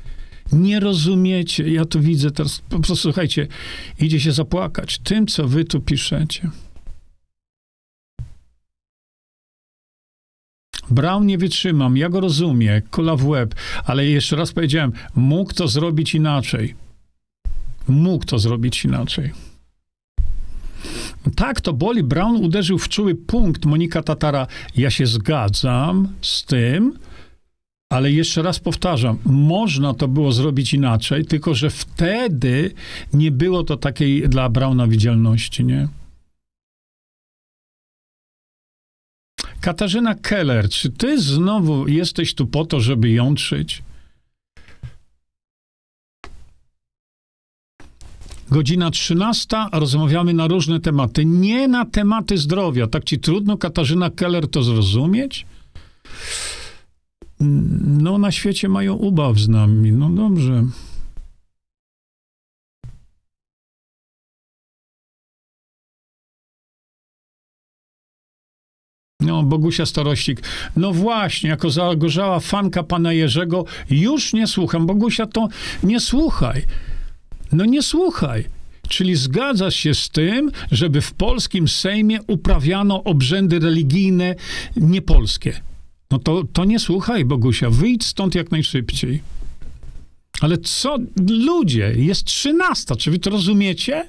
Nie rozumiecie. Ja to widzę teraz. Po prostu słuchajcie, idzie się zapłakać tym, co wy tu piszecie. Brown nie wytrzymam, ja go rozumiem, kula w łeb, ale jeszcze raz powiedziałem, mógł to zrobić inaczej. Mógł to zrobić inaczej. Tak, to boli. Brown uderzył w czuły punkt. Monika Tatara, ja się zgadzam z tym, ale jeszcze raz powtarzam, można to było zrobić inaczej, tylko że wtedy nie było to takiej dla Brauna widzialności, nie? Katarzyna Keller, czy ty znowu jesteś tu po to, żeby jątrzyć? Godzina 13, rozmawiamy na różne tematy, nie na tematy zdrowia. Tak ci trudno, Katarzyna Keller, to zrozumieć? No, na świecie mają ubaw z nami. No dobrze. No, Bogusia Starościk. No właśnie, jako zagorzała fanka pana Jerzego, już nie słucham. Bogusia, to nie słuchaj. No nie słuchaj. Czyli zgadzasz się z tym, żeby w polskim Sejmie uprawiano obrzędy religijne niepolskie. No to, to nie słuchaj, Bogusia, wyjdź stąd jak najszybciej. Ale co, ludzie, jest trzynasta, czy wy to rozumiecie?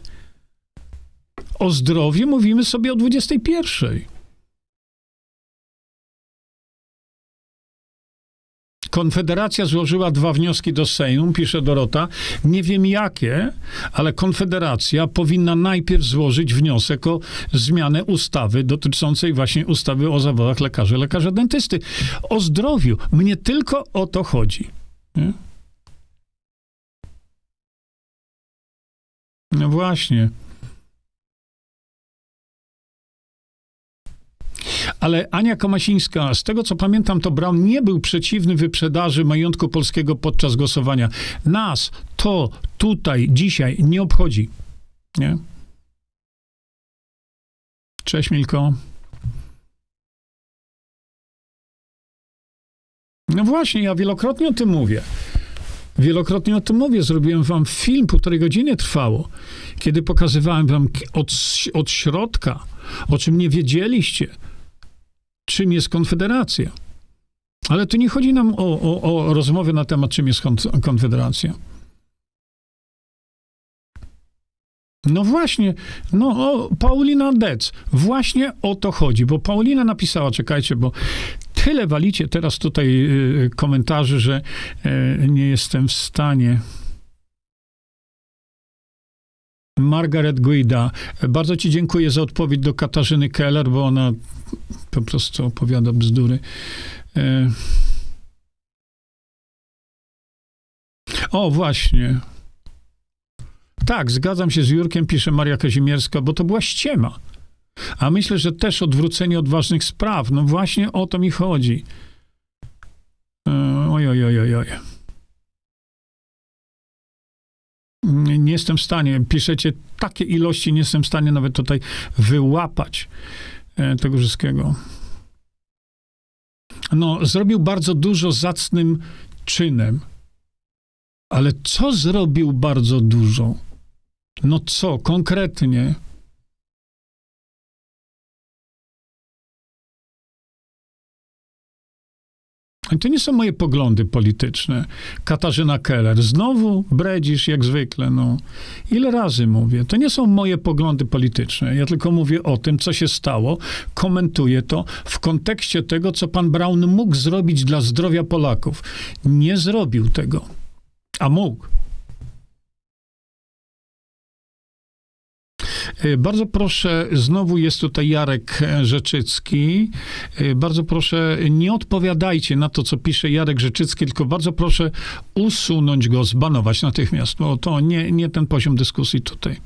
O zdrowiu mówimy sobie o 21. Konfederacja złożyła dwa wnioski do Sejmu, pisze Dorota. Nie wiem jakie, ale Konfederacja powinna najpierw złożyć wniosek o zmianę ustawy dotyczącej właśnie ustawy o zawodach lekarzy, lekarza dentysty. O zdrowiu. Mnie tylko o to chodzi. Nie? No właśnie. Ale Ania Komasińska, z tego co pamiętam, to Brown nie był przeciwny wyprzedaży majątku polskiego podczas głosowania. Nas to tutaj, dzisiaj nie obchodzi. Nie? Cześć, Milko. No właśnie, ja wielokrotnie o tym mówię. Wielokrotnie o tym mówię. Zrobiłem wam film, półtorej godziny trwało, kiedy pokazywałem wam od, od środka, o czym nie wiedzieliście, czym jest Konfederacja. Ale tu nie chodzi nam o, o, o rozmowę na temat, czym jest Konfederacja. No właśnie, no o, Paulina Dec, właśnie o to chodzi, bo Paulina napisała, czekajcie, bo tyle walicie teraz tutaj y, komentarzy, że y, nie jestem w stanie. Margaret Guida. Bardzo Ci dziękuję za odpowiedź do Katarzyny Keller, bo ona po prostu opowiada bzdury. E, o, właśnie. Tak, zgadzam się z Jurkiem, pisze Maria Kazimierska, bo to była ściema. A myślę, że też odwrócenie od ważnych spraw. No właśnie o to mi chodzi. E, oj, oj, oj, oj, oj. Nie jestem w stanie, piszecie takie ilości, nie jestem w stanie nawet tutaj wyłapać e, tego wszystkiego. No, zrobił bardzo dużo zacnym czynem. Ale co zrobił bardzo dużo? No co konkretnie? To nie są moje poglądy polityczne. Katarzyna Keller, znowu bredzisz jak zwykle. No. Ile razy mówię? To nie są moje poglądy polityczne. Ja tylko mówię o tym, co się stało. Komentuję to w kontekście tego, co pan Brown mógł zrobić dla zdrowia Polaków. Nie zrobił tego, a mógł. Bardzo proszę, znowu jest tutaj Jarek Rzeczycki. E, bardzo proszę, nie odpowiadajcie na to, co pisze Jarek Rzeczycki, tylko bardzo proszę usunąć go, zbanować natychmiast, bo to nie, nie ten poziom dyskusji tutaj.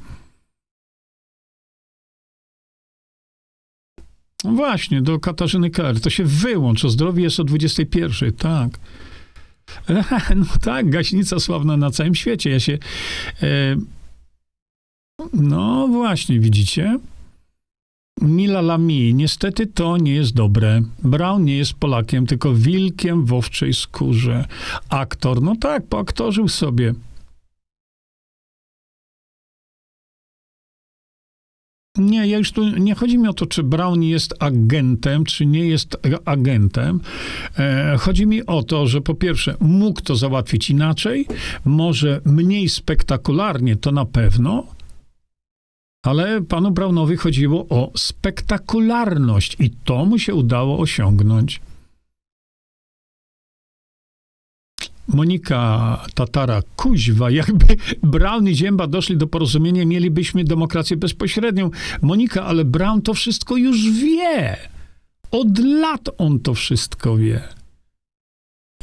No właśnie, do Katarzyny Keller. To się wyłącz, o zdrowie jest o 21, tak. No tak, gaśnica sławna na całym świecie. Ja się... E, no właśnie, widzicie? Mila Lamy, niestety to nie jest dobre. Brown nie jest Polakiem, tylko wilkiem w owczej skórze. Aktor, no tak, poaktorzył sobie. Nie, ja już tu nie chodzi mi o to, czy Brown jest agentem, czy nie jest agentem. E, chodzi mi o to, że po pierwsze mógł to załatwić inaczej, może mniej spektakularnie, to na pewno, ale panu Brownowi chodziło o spektakularność i to mu się udało osiągnąć. Monika Tatara, kuźwa, jakby Brown i Zięba doszli do porozumienia, mielibyśmy demokrację bezpośrednią. Monika, ale Brown to wszystko już wie. Od lat on to wszystko wie.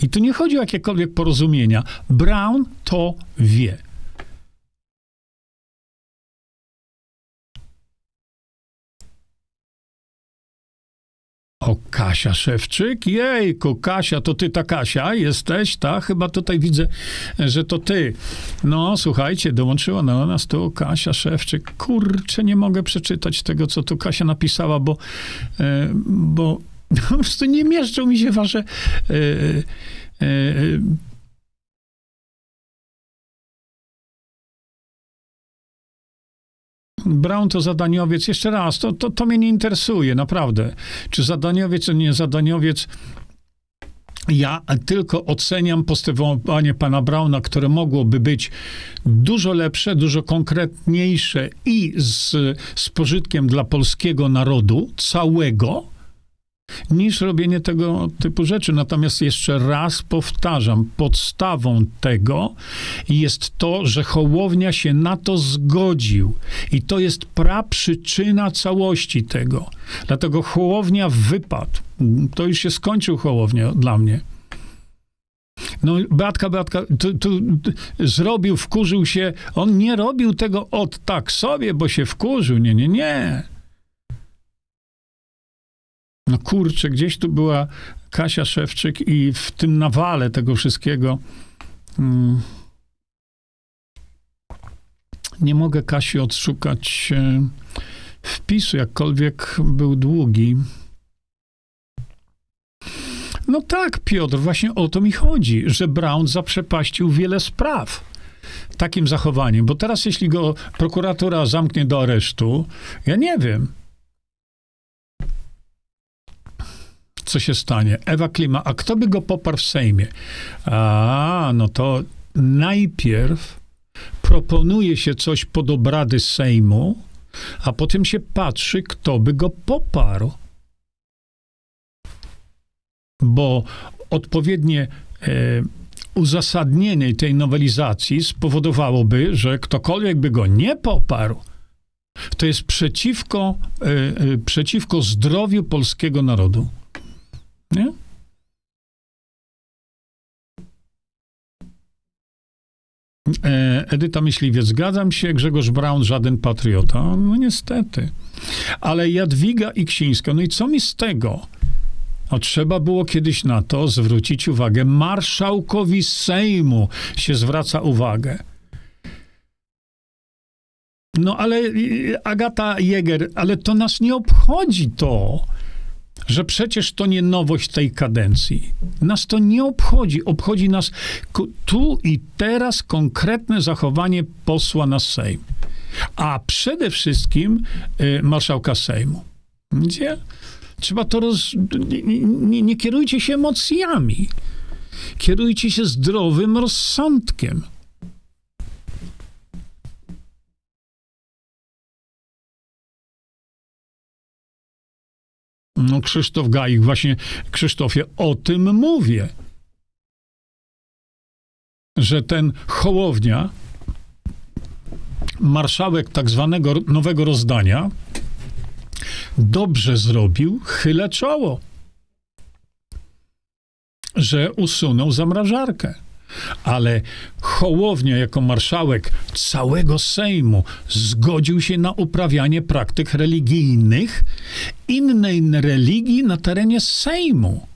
I tu nie chodzi o jakiekolwiek porozumienia. Brown to wie. O, Kasia Szewczyk? Jejku, Kasia, to ty ta Kasia jesteś, tak? Chyba tutaj widzę, że to ty. No, słuchajcie, dołączyła na nas tu Kasia Szewczyk. Kurczę, nie mogę przeczytać tego, co tu Kasia napisała, bo, e, bo po prostu nie mieszczą mi się wasze e, e, Brown to zadaniowiec. Jeszcze raz, to, to, to mnie nie interesuje, naprawdę. Czy zadaniowiec, czy nie zadaniowiec. Ja tylko oceniam postępowanie pana Brauna, które mogłoby być dużo lepsze, dużo konkretniejsze i z, z pożytkiem dla polskiego narodu całego, niż robienie tego typu rzeczy. Natomiast jeszcze raz powtarzam, podstawą tego jest to, że Hołownia się na to zgodził. I to jest praprzyczyna całości tego. Dlatego Hołownia wypadł. To już się skończył Hołownia dla mnie. No, Beatka, Beatka, tu, tu, tu, zrobił, wkurzył się. On nie robił tego od tak sobie, bo się wkurzył. Nie, nie, nie. No kurczę, gdzieś tu była Kasia Szewczyk i w tym nawale tego wszystkiego hmm, nie mogę Kasi odszukać e, wpisu, jakkolwiek był długi. No tak, Piotr, właśnie o to mi chodzi, że Brown zaprzepaścił wiele spraw takim zachowaniem, bo teraz jeśli go prokuratura zamknie do aresztu, ja nie wiem, co się stanie. Ewa Klima, a kto by go poparł w Sejmie? A, no to najpierw proponuje się coś pod obrady Sejmu, a potem się patrzy, kto by go poparł. Bo odpowiednie e, uzasadnienie tej nowelizacji spowodowałoby, że ktokolwiek by go nie poparł, to jest przeciwko, e, e, przeciwko zdrowiu polskiego narodu. Nie? E, Edyta Myśliwiec, zgadzam się, Grzegorz Braun, żaden patriota. No niestety. Ale Jadwiga Iksińska, no i co mi z tego? A trzeba było kiedyś na to zwrócić uwagę. Marszałkowi Sejmu się zwraca uwagę. No ale Agata Jäger, ale to nas nie obchodzi to. Że przecież to nie nowość tej kadencji. Nas to nie obchodzi. Obchodzi nas tu i teraz konkretne zachowanie posła na Sejm. A przede wszystkim y, marszałka Sejmu. Gdzie? Trzeba to roz... Nie, nie, nie kierujcie się emocjami. Kierujcie się zdrowym rozsądkiem. No, Krzysztof Gajik, właśnie Krzysztofie, o tym mówię. Że ten Hołownia, marszałek tak zwanego nowego rozdania, dobrze zrobił, chylę czoło, że usunął zamrażarkę. Ale Hołownia jako marszałek całego Sejmu zgodził się na uprawianie praktyk religijnych innej religii na terenie Sejmu.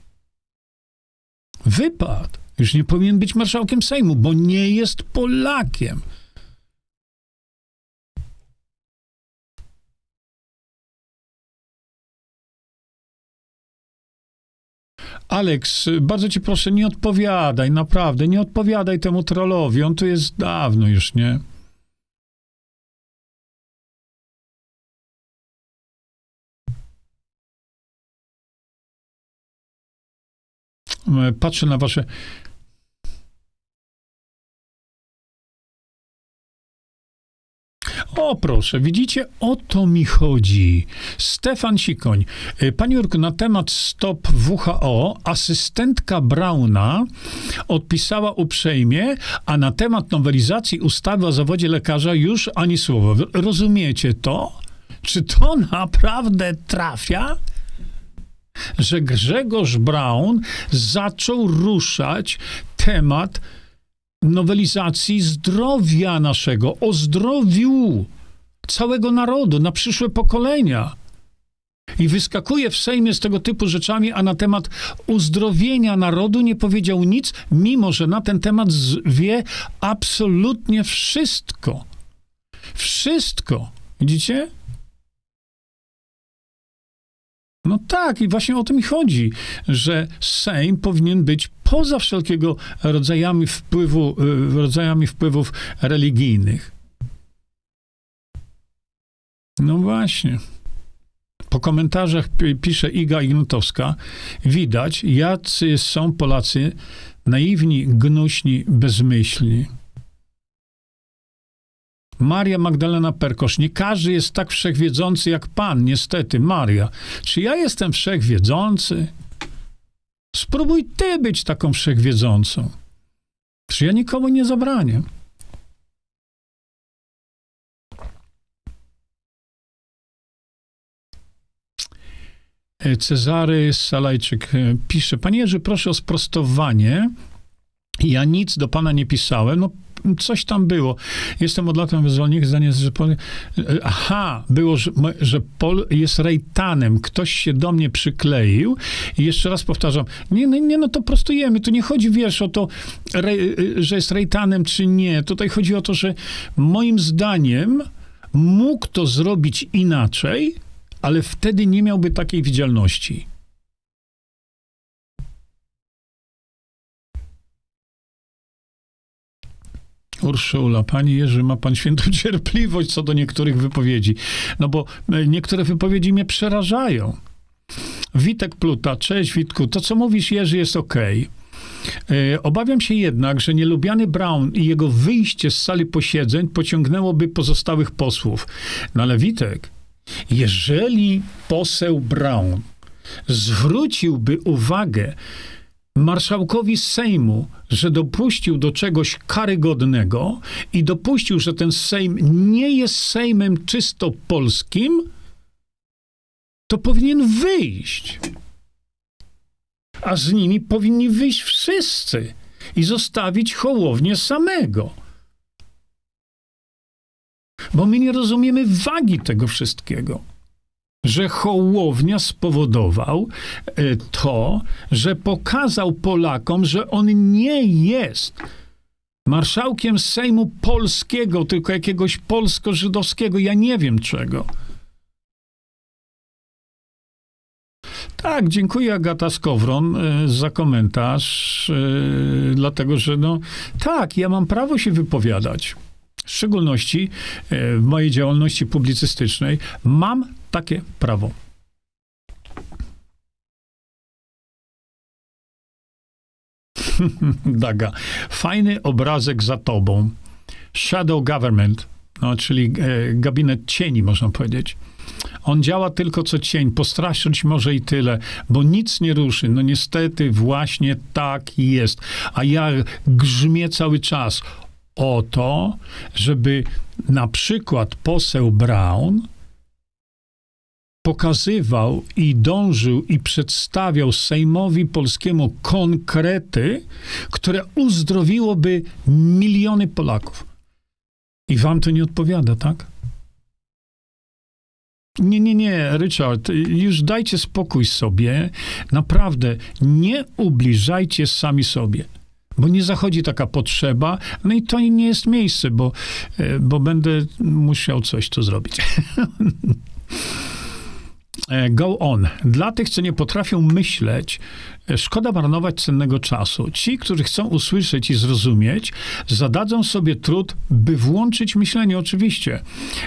Wypad. Już nie powinien być marszałkiem Sejmu, bo nie jest Polakiem. Aleks, bardzo ci proszę, nie odpowiadaj, naprawdę, nie odpowiadaj temu trollowi, on tu jest dawno już, nie? Patrzę na wasze O, proszę, widzicie, o to mi chodzi. Stefan Sikoń. Y, Pani Jurku, na temat stop WHO asystentka Brauna odpisała uprzejmie, a na temat nowelizacji ustawy o zawodzie lekarza już ani słowa. Rozumiecie to? Czy to naprawdę trafia? Że Grzegorz Braun zaczął ruszać temat nowelizacji zdrowia naszego, o zdrowiu całego narodu na przyszłe pokolenia. I wyskakuje w Sejmie z tego typu rzeczami, a na temat uzdrowienia narodu nie powiedział nic, mimo że na ten temat wie absolutnie wszystko. Wszystko. Widzicie? No tak, i właśnie o tym chodzi, że Sejm powinien być poza wszelkiego rodzajami, wpływu, y, rodzajami wpływów religijnych. No właśnie. Po komentarzach pisze Iga Ignatowska, widać, jacy są Polacy naiwni, gnuśni, bezmyślni. Maria Magdalena Perkosz. Nie każdy jest tak wszechwiedzący jak Pan, niestety, Maria. Czy ja jestem wszechwiedzący? Spróbuj ty być taką wszechwiedzącą. Czy ja nikomu nie zabraniam? Cezary Salajczyk e, pisze, Panie Jerzy, proszę o sprostowanie. Ja nic do Pana nie pisałem. No, coś tam było. Jestem od lat wyzwolnik, zdanie, że Pol... Aha, było, że, że Pol jest rejtanem. Ktoś się do mnie przykleił i jeszcze raz powtarzam, nie, nie, nie no to prostujemy. Tu nie chodzi, wiesz, o to, że jest rejtanem czy nie. Tutaj chodzi o to, że moim zdaniem mógł to zrobić inaczej, ale wtedy nie miałby takiej widzialności. Urszula, Panie Jerzy, ma Pan świętą cierpliwość co do niektórych wypowiedzi. No bo e, niektóre wypowiedzi mnie przerażają. Witek Pluta, cześć Witku, to co mówisz Jerzy jest okej. Okay. Obawiam się jednak, że nielubiany Brown i jego wyjście z sali posiedzeń pociągnęłoby pozostałych posłów. No ale Witek, jeżeli poseł Brown zwróciłby uwagę marszałkowi Sejmu, że dopuścił do czegoś karygodnego i dopuścił, że ten Sejm nie jest Sejmem czysto polskim, to powinien wyjść. A z nimi powinni wyjść wszyscy i zostawić Hołownię samego. Bo my nie rozumiemy wagi tego wszystkiego że Hołownia spowodował e, to, że pokazał Polakom, że on nie jest marszałkiem Sejmu polskiego, tylko jakiegoś polsko-żydowskiego, ja nie wiem czego. Tak, dziękuję Agata Skowron e, za komentarz, e, dlatego że no tak, ja mam prawo się wypowiadać. W szczególności w mojej działalności publicystycznej mam takie prawo. Daga. Fajny obrazek za tobą. Shadow government, no, czyli e, gabinet cieni, można powiedzieć. On działa tylko co cień, postraszyć może i tyle, bo nic nie ruszy. No niestety właśnie tak jest. A ja grzmię cały czas o to, żeby na przykład poseł Brown pokazywał i dążył i przedstawiał Sejmowi Polskiemu konkrety, które uzdrowiłoby miliony Polaków. I wam to nie odpowiada, tak? Nie, nie, nie, Richard, już dajcie spokój sobie. Naprawdę, nie ubliżajcie sami sobie, bo nie zachodzi taka potrzeba, no i to nie jest miejsce, bo, e, bo będę musiał coś tu zrobić. E, go on. Dla tych, co nie potrafią myśleć, e, szkoda marnować cennego czasu. Ci, którzy chcą usłyszeć i zrozumieć, zadadzą sobie trud, by włączyć myślenie, oczywiście.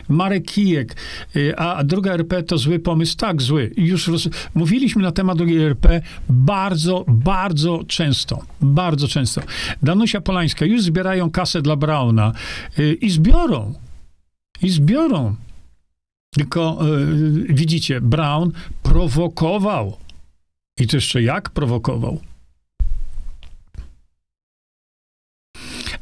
Marek Kijek, e, a druga RP to zły pomysł. Tak, zły. Już roz... mówiliśmy na temat drugiej RP bardzo, bardzo często. Bardzo często. Danusia Polańska, już zbierają kasę dla Brauna i zbiorą. I zbiorą. Tylko y, widzicie, Brown prowokował. I to jeszcze jak prowokował?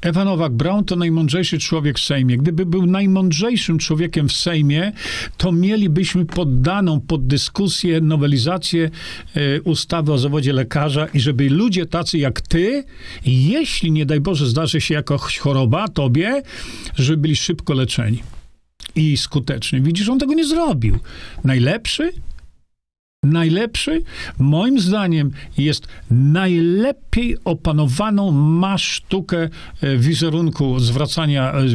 Ewa Nowak-Brown to najmądrzejszy człowiek w Sejmie. Gdyby był najmądrzejszym człowiekiem w Sejmie, to mielibyśmy poddaną pod dyskusję nowelizację e, ustawy o zawodzie lekarza i żeby ludzie tacy jak ty, jeśli nie daj Boże zdarzy się jakaś choroba tobie, żeby byli szybko leczeni i skuteczny. Widzisz, on tego nie zrobił. Najlepszy? Najlepszy, moim zdaniem, jest najlepiej opanowaną ma sztukę e, wizerunku, zwracania e,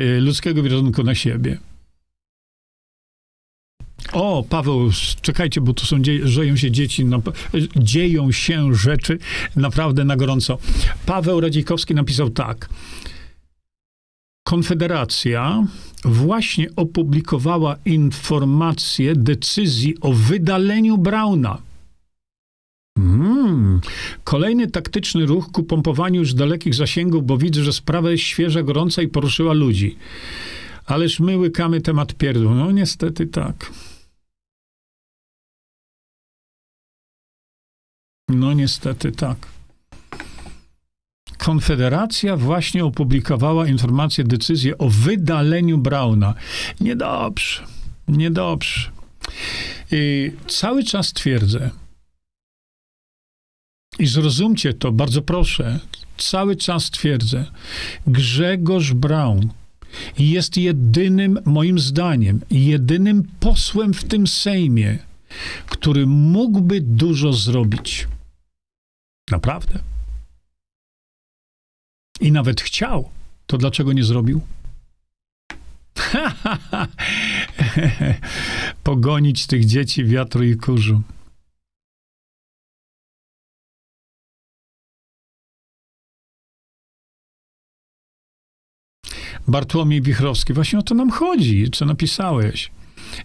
e, ludzkiego wizerunku na siebie. O, Paweł, czekajcie, bo tu są, dzieją się dzieci, no, dzieją się rzeczy naprawdę na gorąco. Paweł Radzikowski napisał tak. Konfederacja właśnie opublikowała informację decyzji o wydaleniu Brauna. Hmm. Kolejny taktyczny ruch ku pompowaniu już dalekich zasięgów, bo widzę, że sprawa jest świeża, gorąca i poruszyła ludzi. Ależ my łykamy temat pierdół. No niestety tak. No niestety tak. Konfederacja właśnie opublikowała informację, decyzję o wydaleniu Brauna. Niedobrze, niedobrze. I cały czas twierdzę, i zrozumcie to, bardzo proszę, cały czas twierdzę, Grzegorz Braun jest jedynym, moim zdaniem, jedynym posłem w tym Sejmie, który mógłby dużo zrobić. Naprawdę i nawet chciał, to dlaczego nie zrobił? Pogonić tych dzieci wiatru i kurzu. Bartłomiej Wichrowski, właśnie o to nam chodzi, co napisałeś.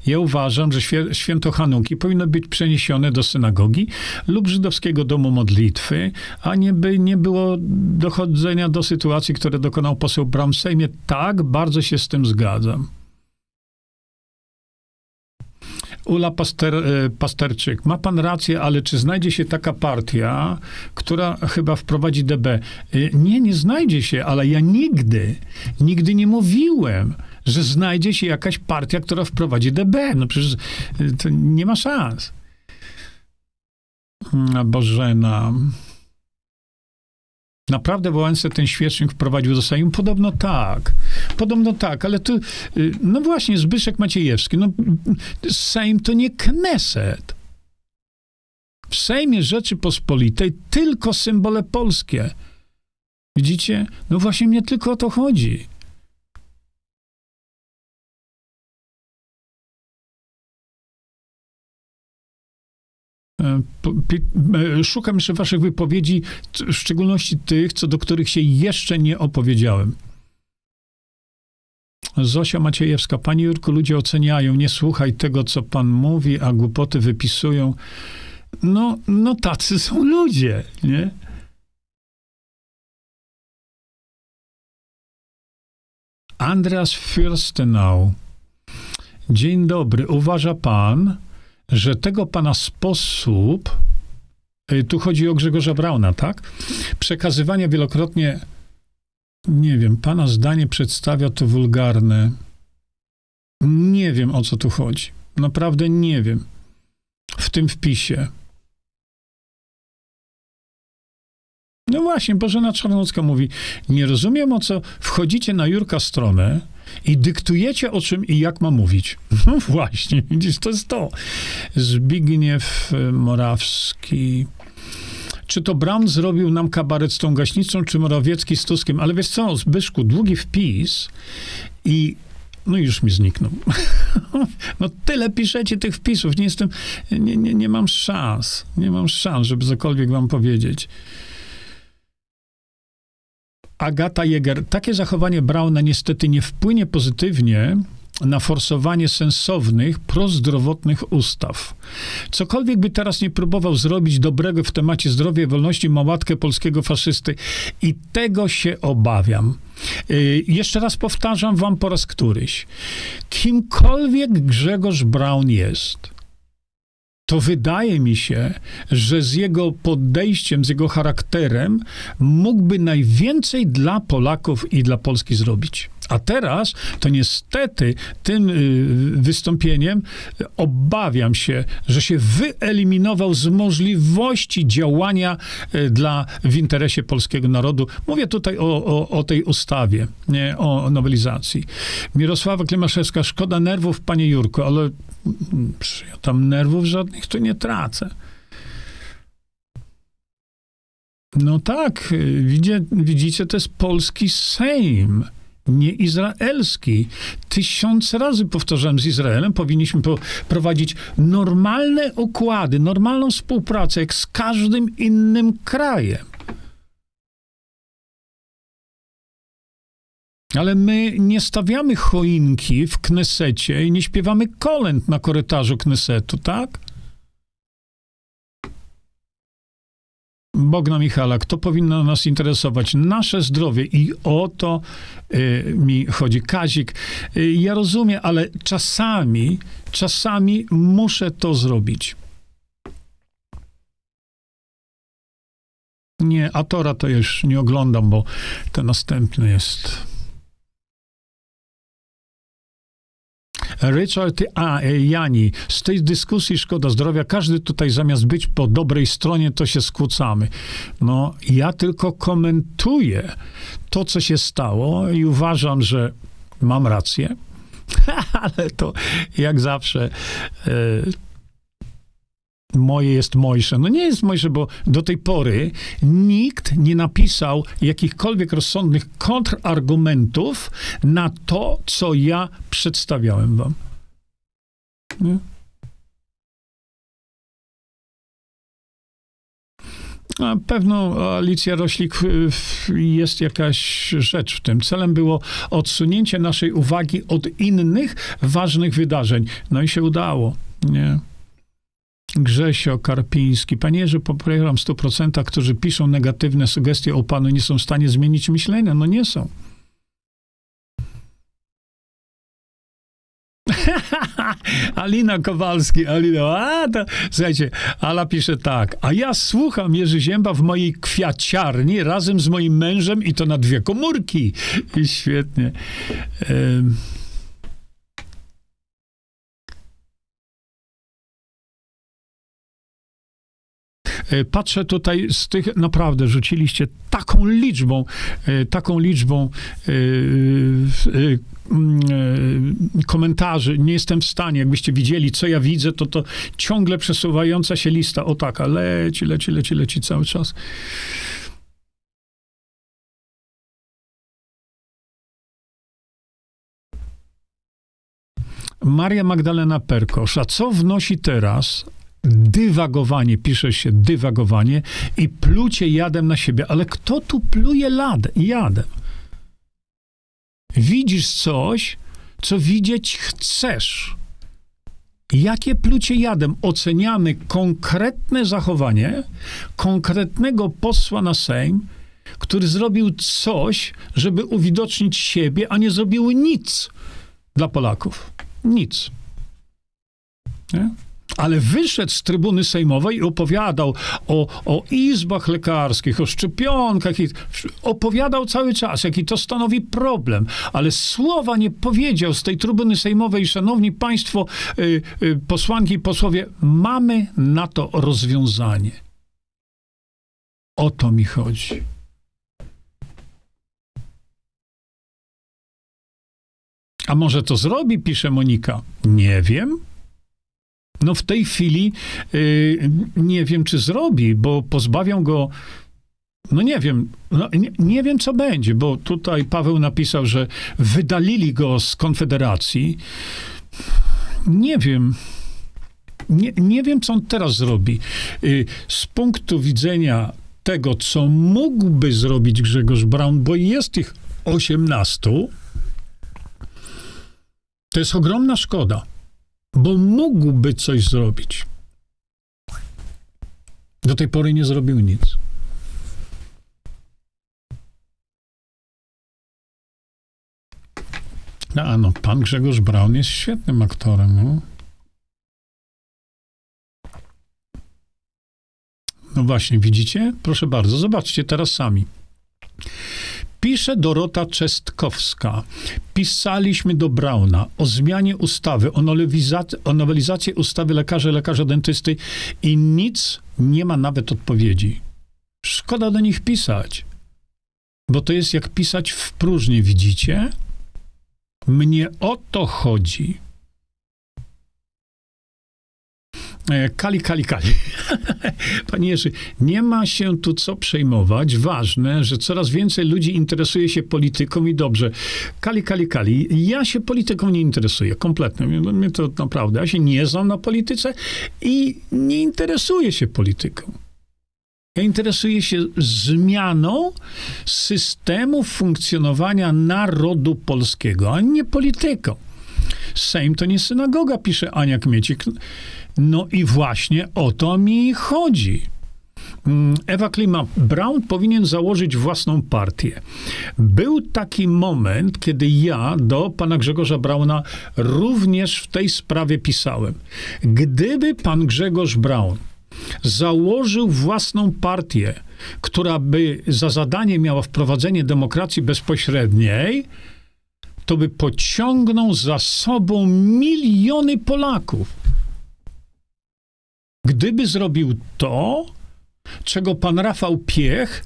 Ja uważam, że święto Hanuki powinno być przeniesione do synagogi lub żydowskiego domu modlitwy, a nie by nie było dochodzenia do sytuacji, które dokonał poseł Bram w Sejmie. Tak, bardzo się z tym zgadzam. Ula Paster, e, Pasterczyk, ma pan rację, ale czy znajdzie się taka partia, która chyba wprowadzi DB? E, nie, nie znajdzie się, ale ja nigdy, nigdy nie mówiłem, że znajdzie się jakaś partia, która wprowadzi DB. No przecież y, to nie ma szans. Bożena. Naprawdę Wałęsa ten świecznik wprowadził do Sejmu? Podobno tak. Podobno tak, ale tu, y, no właśnie, Zbyszek Maciejewski, no Sejm to nie Kneset. W Sejmie Rzeczypospolitej tylko symbole polskie. Widzicie? No właśnie mnie tylko o to chodzi. Szukam jeszcze waszych wypowiedzi, w szczególności tych, co do których się jeszcze nie opowiedziałem. Zosia Maciejewska. Panie Jurku, ludzie oceniają, nie słuchaj tego, co pan mówi, a głupoty wypisują. No, no tacy są ludzie, nie? Andreas Fürstenau. Dzień dobry. Uważa pan, że tego pana sposób, y, tu chodzi o Grzegorza Brauna, tak? Przekazywanie wielokrotnie, nie wiem, pana zdanie przedstawia to wulgarne. Nie wiem, o co tu chodzi. Naprawdę nie wiem. W tym wpisie. No właśnie, Bożena Czarnocka mówi, nie rozumiem o co wchodzicie na Jurka stronę i dyktujecie o czym i jak ma mówić. No właśnie, widzisz, to jest to. Zbigniew Morawski. Czy to Brown zrobił nam kabaret z tą gaśnicą, czy Morawiecki z Tuskiem? Ale wiesz co, Zbyszku, długi wpis i no już mi zniknął. no tyle piszecie tych wpisów, nie jestem, nie, nie, nie mam szans, nie mam szans, żeby cokolwiek wam powiedzieć. Agata Jäger, takie zachowanie Brauna niestety nie wpłynie pozytywnie na forsowanie sensownych, prozdrowotnych ustaw. Cokolwiek by teraz nie próbował zrobić dobrego w temacie zdrowia i wolności, ma łatkę polskiego faszysty. I tego się obawiam. Yy, jeszcze raz powtarzam wam po raz któryś. Kimkolwiek Grzegorz Braun jest, to wydaje mi się, że z jego podejściem, z jego charakterem mógłby najwięcej dla Polaków i dla Polski zrobić. A teraz to niestety tym y, wystąpieniem obawiam się, że się wyeliminował z możliwości działania y, dla, w interesie polskiego narodu. Mówię tutaj o, o, o tej ustawie, nie, o nowelizacji. Mirosława Klimaszewska, szkoda nerwów, panie Jurko, ale ja tam nerwów żadnych tu nie tracę. No tak, widzicie, widzicie, to jest polski Sejm, nie izraelski. Tysiące razy powtarzałem z Izraelem, powinniśmy prowadzić normalne układy, normalną współpracę, jak z każdym innym krajem. Ale my nie stawiamy choinki w Knesecie i nie śpiewamy kolęd na korytarzu Knesetu, tak? Bogna Michalak, to powinno nas interesować. Nasze zdrowie i o to y, mi chodzi. Kazik, y, ja rozumiem, ale czasami, czasami muszę to zrobić. Nie, Atora to już nie oglądam, bo to następny jest Richard A. Jani, z tej dyskusji szkoda zdrowia, każdy tutaj zamiast być po dobrej stronie, to się skłócamy. No, ja tylko komentuję to, co się stało i uważam, że mam rację, ale to jak zawsze. Moje jest mojsze. No nie jest mojsze, bo do tej pory nikt nie napisał jakichkolwiek rozsądnych kontrargumentów na to, co ja przedstawiałem wam. Nie? Na pewno Alicja Roślik jest jakaś rzecz w tym. Celem było odsunięcie naszej uwagi od innych ważnych wydarzeń. No i się udało. Nie? Grzesio Karpiński. Panie Jerzy, popieram w 100%, którzy piszą negatywne sugestie o panu, nie są w stanie zmienić myślenia. No nie są. Alina Kowalski, Alina, a to, słuchajcie, Ala pisze tak, a ja słucham Jerzy Zięba w mojej kwiaciarni razem z moim mężem i to na dwie komórki. I świetnie. Um. Patrzę tutaj z tych, naprawdę rzuciliście taką liczbą, e, taką liczbą e, mm, komentarzy. Nie jestem w stanie, jakbyście widzieli, co ja widzę, to to ciągle przesuwająca się lista. O taka, leci, leci, leci, leci cały czas. Maria Magdalena Perkosz, a co wnosi teraz dywagowanie, pisze się dywagowanie i plucie jadem na siebie. Ale kto tu pluje lad, jadem? Widzisz coś, co widzieć chcesz. Jakie plucie jadem? Oceniamy konkretne zachowanie konkretnego posła na Sejm, który zrobił coś, żeby uwidocznić siebie, a nie zrobił nic dla Polaków. Nic. Nie? Ale wyszedł z trybuny sejmowej i opowiadał o, o izbach lekarskich, o szczepionkach. I opowiadał cały czas, jaki to stanowi problem. Ale słowa nie powiedział z tej trybuny sejmowej. Szanowni Państwo, y, y, posłanki i posłowie, mamy na to rozwiązanie. O to mi chodzi. A może to zrobi, pisze Monika. Nie wiem. No w tej chwili yy, nie wiem, czy zrobi, bo pozbawią go. No nie wiem, no nie, nie, wiem, co będzie, bo tutaj Paweł napisał, że wydalili go z Konfederacji. Nie wiem. Nie, nie wiem, co on teraz zrobi. Yy, z punktu widzenia tego, co mógłby zrobić Grzegorz Braun, bo jest ich 18, to jest ogromna szkoda, bo mógłby coś zrobić. Do tej pory nie zrobił nic. No, a no, pan Grzegorz Braun jest świetnym aktorem. No. no właśnie, widzicie? Proszę bardzo, zobaczcie teraz sami. Pisze Dorota Czestkowska. Pisaliśmy do Brauna o zmianie ustawy, o, o nowelizacji ustawy lekarza, lekarza dentysty i nic nie ma nawet odpowiedzi. Szkoda do nich pisać, bo to jest jak pisać w próżni, widzicie? Mnie o to chodzi. Kali, kali, kali. Panie Jerzy, nie ma się tu co przejmować. Ważne, że coraz więcej ludzi interesuje się polityką i dobrze. Kali, kali, kali. Ja się polityką nie interesuję kompletnie. Mnie to naprawdę. Ja się nie znam na polityce i nie interesuję się polityką. Ja interesuję się zmianą systemu funkcjonowania narodu polskiego, a nie polityką. Sejm to nie synagoga, pisze Ania Kmiecik. No i właśnie o to mi chodzi. Mm, Ewa Klima, Brown powinien założyć własną partię. Był taki moment, kiedy ja do pana Grzegorza Brauna również w tej sprawie pisałem. Gdyby pan Grzegorz Braun założył własną partię, która by za zadanie miała wprowadzenie demokracji bezpośredniej, to by pociągnął za sobą miliony Polaków. Gdyby zrobił to, czego pan Rafał Piech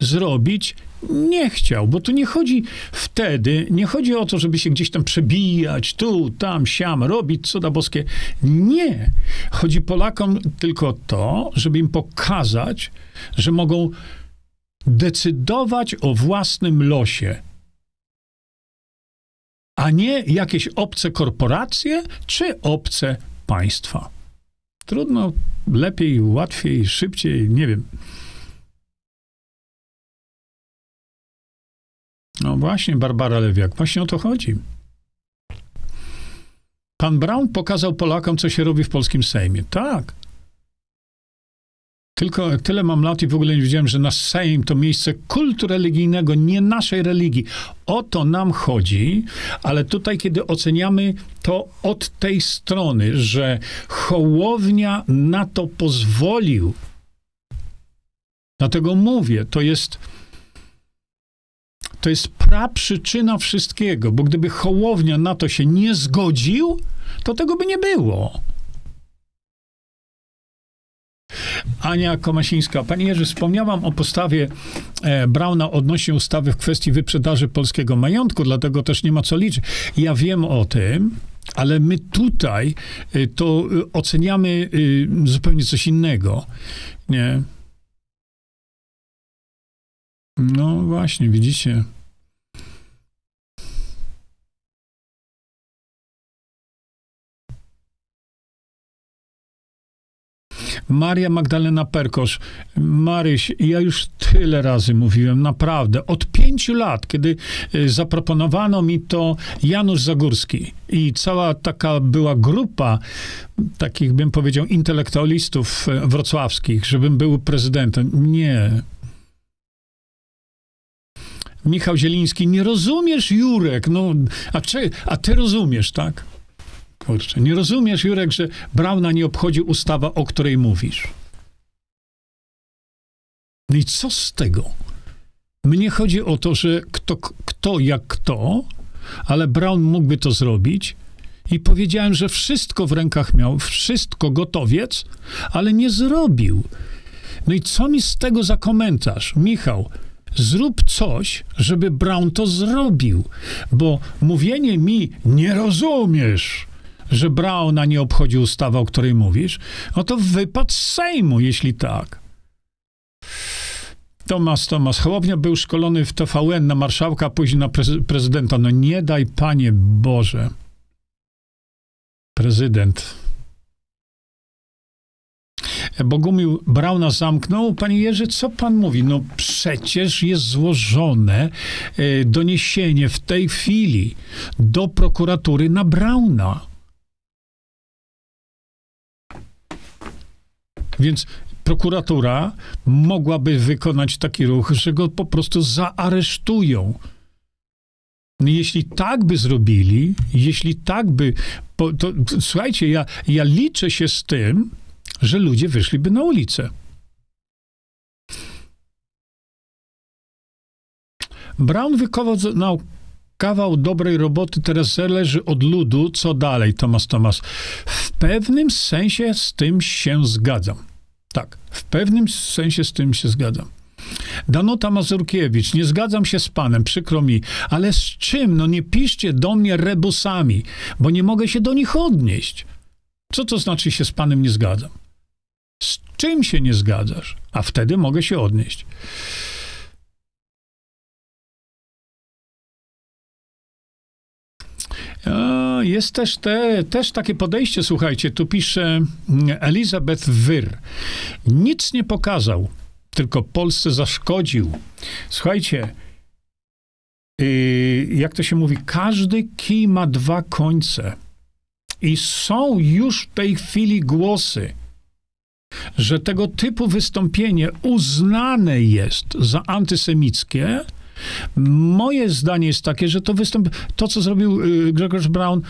zrobić nie chciał, bo tu nie chodzi wtedy, nie chodzi o to, żeby się gdzieś tam przebijać, tu, tam, siam, robić cuda boskie. Nie. Chodzi Polakom tylko o to, żeby im pokazać, że mogą decydować o własnym losie, a nie jakieś obce korporacje czy obce państwa. Trudno, lepiej, łatwiej, szybciej, nie wiem. No właśnie, Barbara Lewiak, właśnie o to chodzi. Pan Brown pokazał Polakom, co się robi w polskim Sejmie. Tak. Tylko tyle mam lat i w ogóle nie wiedziałem, że nasz Sejm to miejsce kultu religijnego, nie naszej religii. O to nam chodzi, ale tutaj, kiedy oceniamy to od tej strony, że Hołownia na to pozwolił, dlatego mówię, to jest to jest praprzyczyna wszystkiego, bo gdyby Hołownia na to się nie zgodził, to tego by nie było. Ania Komasińska. Panie Jerzy, wspomniałam o postawie e, Brauna odnośnie ustawy w kwestii wyprzedaży polskiego majątku, dlatego też nie ma co liczyć. Ja wiem o tym, ale my tutaj e, to e, oceniamy zupełnie coś innego. Nie. No właśnie, widzicie. Maria Magdalena Perkosz. Maryś, ja już tyle razy mówiłem, naprawdę. Od pięciu lat, kiedy y, zaproponowano mi to Janusz Zagórski i cała taka była grupa takich, bym powiedział, intelektualistów y, wrocławskich, żebym był prezydentem. Nie, Michał Zieliński, nie rozumiesz, Jurek, no, a, czy, a ty rozumiesz, tak? Kurczę, nie rozumiesz, Jurek, że Brauna nie obchodzi ustawa, o której mówisz. No i co z tego? Mnie chodzi o to, że kto, kto jak kto, ale Brown mógłby to zrobić. I powiedziałem, że wszystko w rękach miał, wszystko gotowiec, ale nie zrobił. No i co mi z tego za komentarz? Michał, zrób coś, żeby Brown to zrobił. Bo mówienie mi, nie rozumiesz, że Brauna nie obchodzi ustawa, o której mówisz, no to wypad z Sejmu, jeśli tak. Tomasz, Tomasz, Hołownia był szkolony w TVN na marszałka, później na prezydenta. No nie daj, Panie Boże. Prezydent. Bogumił Brauna zamknął. Panie Jerzy, co pan mówi? No przecież jest złożone e, doniesienie w tej chwili do prokuratury na Brauna. Więc prokuratura mogłaby wykonać taki ruch, że go po prostu zaaresztują. No jeśli tak by zrobili, jeśli tak by. to, słuchajcie, ja, ja liczę się z tym, że ludzie wyszliby na ulicę. Brown wykonał kawał dobrej roboty, teraz zależy od ludu, co dalej, Tomasz Tomasz. W pewnym sensie z tym się zgadzam. Tak, w pewnym sensie z tym się zgadzam. Danuta Mazurkiewicz, nie zgadzam się z panem, przykro mi, ale z czym? No nie piszcie do mnie rebusami, bo nie mogę się do nich odnieść. Co to znaczy się z panem nie zgadzam? Z czym się nie zgadzasz? A wtedy mogę się odnieść. Jest też, te, też takie podejście, słuchajcie, tu pisze Elizabeth Wyr. Nic nie pokazał, tylko Polsce zaszkodził. Słuchajcie, yy, jak to się mówi, każdy kij ma dwa końce. I są już w tej chwili głosy, że tego typu wystąpienie uznane jest za antysemickie, moje zdanie jest takie, że to wystąp, to co zrobił y, Grzegorz Brown,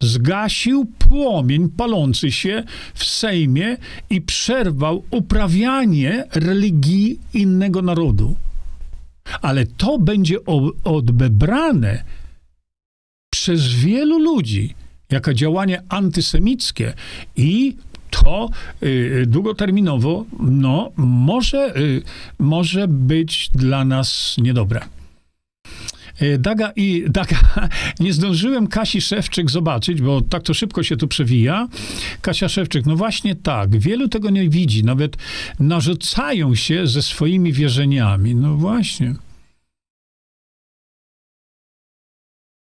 zgasił płomień palący się w Sejmie i przerwał uprawianie religii innego narodu. Ale to będzie odebrane przez wielu ludzi jako działanie antysemickie i to y, długoterminowo no, może, y, może być dla nas niedobre. Y, Daga i Daga, nie zdążyłem Kasi Szewczyk zobaczyć, bo tak to szybko się tu przewija. Kasia Szewczyk, no właśnie tak, wielu tego nie widzi, nawet narzucają się ze swoimi wierzeniami. No właśnie.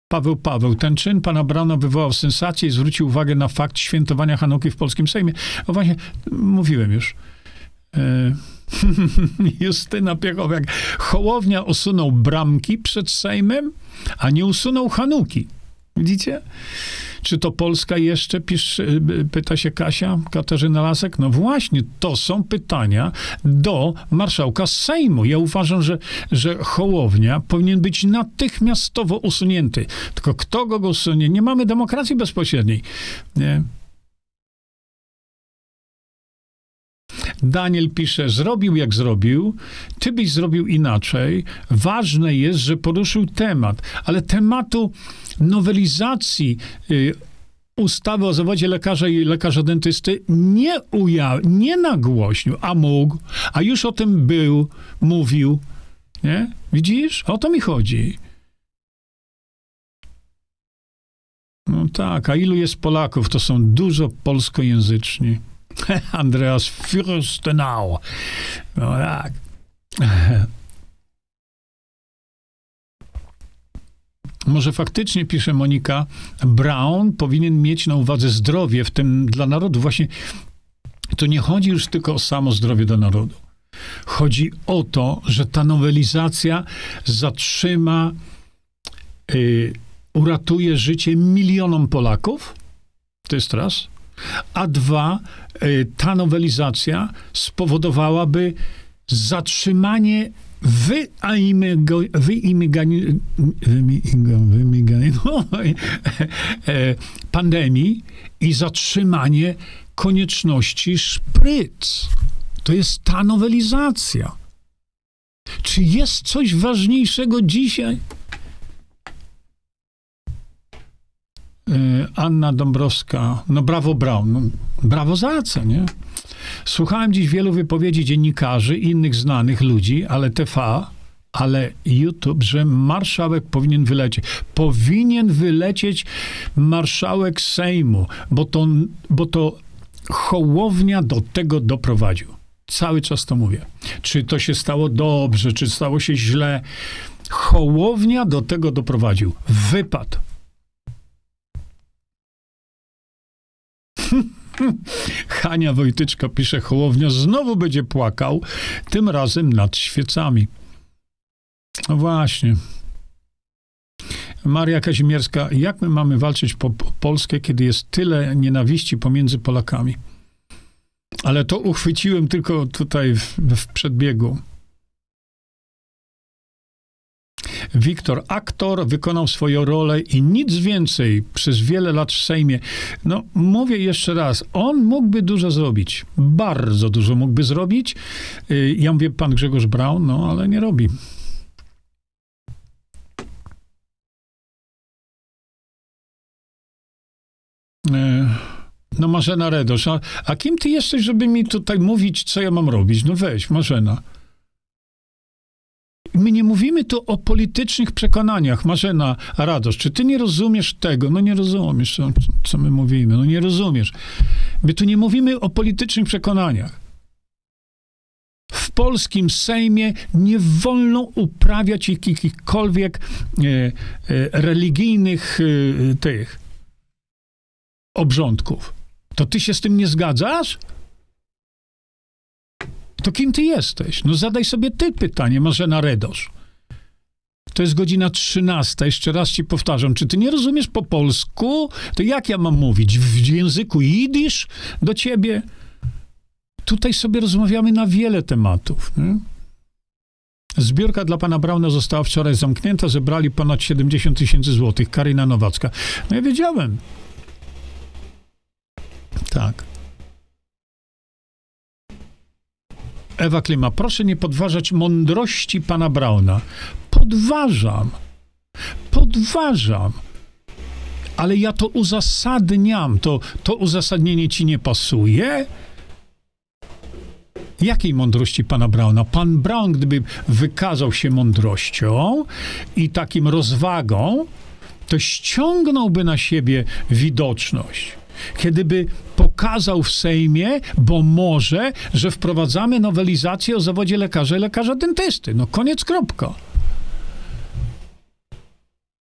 Paweł Paweł. Ten czyn pana Brauna wywołał sensację i zwrócił uwagę na fakt świętowania Hanuki w polskim Sejmie. No właśnie, mówiłem już. E, Justyna Piechowiak. Hołownia usunął bramki przed Sejmem, a nie usunął Hanuki. Widzicie? Czy to Polska jeszcze, pisz, pyta się Kasia, Katarzyna Lasek? No właśnie, to są pytania do marszałka Sejmu. Ja uważam, że, że Hołownia powinien być natychmiastowo usunięty. Tylko kto go usunie? Nie mamy demokracji bezpośredniej. Nie? Daniel pisze, zrobił jak zrobił, ty byś zrobił inaczej. Ważne jest, że poruszył temat, ale tematu nowelizacji y, ustawy o zawodzie lekarza i lekarza dentysty nie uja, nie nagłośnił, a mógł, a już o tym był, mówił. Nie? Widzisz? O to mi chodzi. No tak, a ilu jest Polaków? To są dużo polskojęzyczni. Andreas Fürstenau. No tak. Może faktycznie, pisze Monika, Brown powinien mieć na uwadze zdrowie, w tym dla narodu. Właśnie to nie chodzi już tylko o samo zdrowie do narodu. Chodzi o to, że ta nowelizacja zatrzyma, yy, uratuje życie milionom Polaków. To jest raz. A dwa, yy, ta nowelizacja spowodowałaby zatrzymanie wyimigani, e, pandemii i zatrzymanie konieczności szpryc. To jest ta nowelizacja. Czy jest coś ważniejszego dzisiaj? Anna Dąbrowska, no brawo Brown, no, brawo za co, nie? Słuchałem dziś wielu wypowiedzi dziennikarzy i innych znanych ludzi, ale TV, ale YouTube, że marszałek powinien wylecieć. Powinien wylecieć marszałek Sejmu, bo to, bo to Hołownia do tego doprowadził. Cały czas to mówię. Czy to się stało dobrze, czy stało się źle. Hołownia do tego doprowadził. Wypad. Hania Wojtyczka pisze, Hołownia znowu będzie płakał, tym razem nad świecami. No właśnie. Maria Kazimierska, jak my mamy walczyć po, po Polskę, kiedy jest tyle nienawiści pomiędzy Polakami? Ale to uchwyciłem tylko tutaj w, w przedbiegu. Wiktor, aktor, wykonał swoją rolę i nic więcej przez wiele lat w Sejmie. No, mówię jeszcze raz, on mógłby dużo zrobić. Bardzo dużo mógłby zrobić. Y, ja mówię, pan Grzegorz Braun, no, ale nie robi. E, no Marzena Redosz, a, a kim ty jesteś, żeby mi tutaj mówić, co ja mam robić? No weź, Marzena. My nie mówimy tu o politycznych przekonaniach. Marzena Radosz, czy ty nie rozumiesz tego? No nie rozumiesz, co, co my mówimy. No nie rozumiesz. My tu nie mówimy o politycznych przekonaniach. W polskim Sejmie nie wolno uprawiać jakichkolwiek e, e, religijnych e, tych obrządków. To ty się z tym nie zgadzasz? To kim ty jesteś? No zadaj sobie ty pytanie, Marzena Redosz. To jest godzina 13. Jeszcze raz ci powtarzam. Czy ty nie rozumiesz po polsku? To jak ja mam mówić? W języku jidysz do ciebie? Tutaj sobie rozmawiamy na wiele tematów. Nie? Zbiórka dla pana Brauna została wczoraj zamknięta. Zebrali ponad 70 tysięcy złotych. Karina Nowacka. No ja wiedziałem. Tak. Ewa Klima, proszę nie podważać mądrości pana Brauna. Podważam. Podważam. Ale ja to uzasadniam. To, to uzasadnienie ci nie pasuje? Jakiej mądrości pana Brauna? Pan Braun, gdyby wykazał się mądrością i takim rozwagą, to ściągnąłby na siebie widoczność. Kiedyby pokazał w Sejmie, bo może, że wprowadzamy nowelizację o zawodzie lekarza i lekarza dentysty. No koniec, kropka.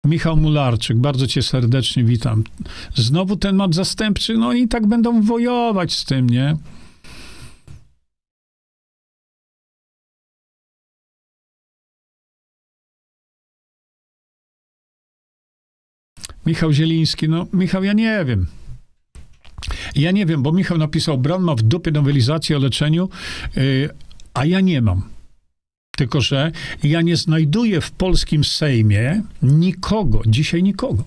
Michał Mularczyk, bardzo cię serdecznie witam. Znowu ten mat zastępczy, no i tak będą wojować z tym, nie? Michał Zieliński, no Michał, ja nie wiem. Ja nie wiem, bo Michał napisał, Brown ma w dupie nowelizację o leczeniu, yy, a ja nie mam. Tylko, że ja nie znajduję w polskim Sejmie nikogo, dzisiaj nikogo,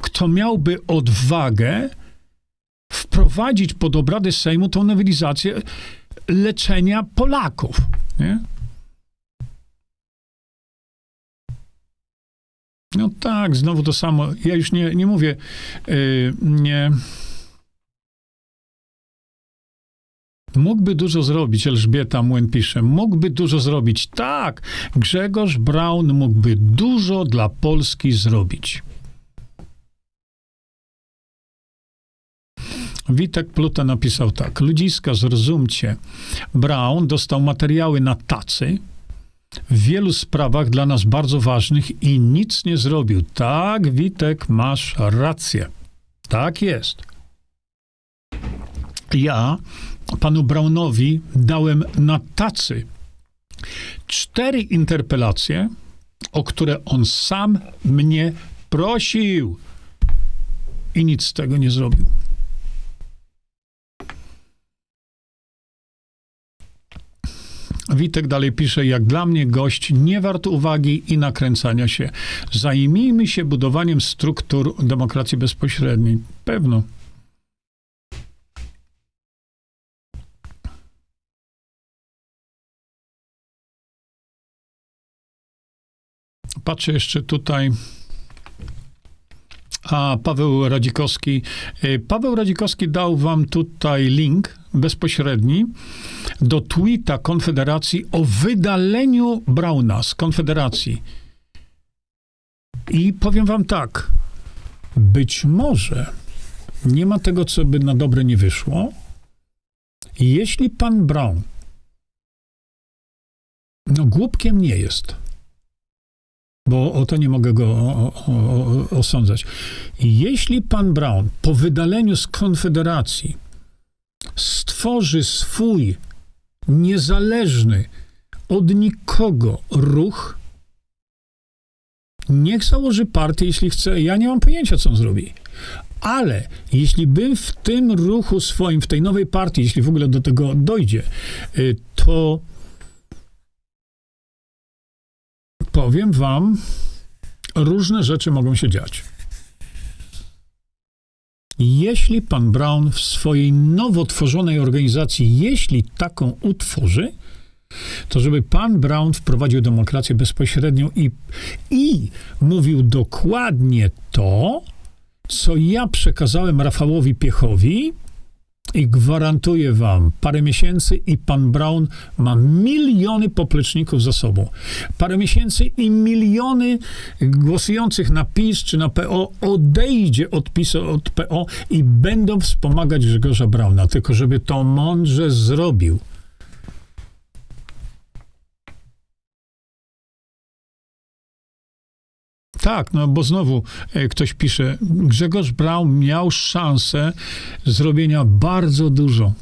kto miałby odwagę wprowadzić pod obrady Sejmu tą nowelizację leczenia Polaków. Nie? No tak, znowu to samo. Ja już nie, nie mówię, yy, nie. Mógłby dużo zrobić, Elżbieta Młyn pisze. Mógłby dużo zrobić. Tak, Grzegorz Braun mógłby dużo dla Polski zrobić. Witek Pluta napisał tak. Ludziska, zrozumcie. Brown dostał materiały na tacy, w wielu sprawach dla nas bardzo ważnych i nic nie zrobił. Tak, Witek, masz rację. Tak jest. ja panu Brownowi dałem na tacy cztery interpelacje, o które on sam mnie prosił. I nic z tego nie zrobił. Witek dalej pisze, jak dla mnie gość nie wart uwagi i nakręcania się. Zajmijmy się budowaniem struktur demokracji bezpośredniej. Pewno. Patrzę jeszcze tutaj. A Paweł Radzikowski. E, Paweł Radzikowski dał wam tutaj link bezpośredni do tweeta Konfederacji o wydaleniu Brauna z Konfederacji. I powiem wam tak. Być może nie ma tego, co by na dobre nie wyszło. Jeśli pan Brown no głupkiem nie jest bo o to nie mogę go osądzać. Jeśli pan Brown po wydaleniu z Konfederacji stworzy swój niezależny od nikogo ruch, niech założy partię, jeśli chce. Ja nie mam pojęcia, co on zrobi. Ale jeśli bym w tym ruchu swoim, w tej nowej partii, jeśli w ogóle do tego dojdzie, y, to powiem wam, różne rzeczy mogą się dziać. Jeśli pan Brown w swojej nowo tworzonej organizacji, jeśli taką utworzy, to żeby pan Brown wprowadził demokrację bezpośrednią i, i mówił dokładnie to, co ja przekazałem Rafałowi Piechowi, i gwarantuję wam, parę miesięcy i pan Brown ma miliony popleczników za sobą. Parę miesięcy i miliony głosujących na PiS czy na PO odejdzie od PiS, od PO i będą wspomagać Grzegorza Brauna. Tylko żeby to mądrze zrobił. Tak, no bo znowu e, ktoś pisze, Grzegorz Braun miał szansę zrobienia bardzo dużo.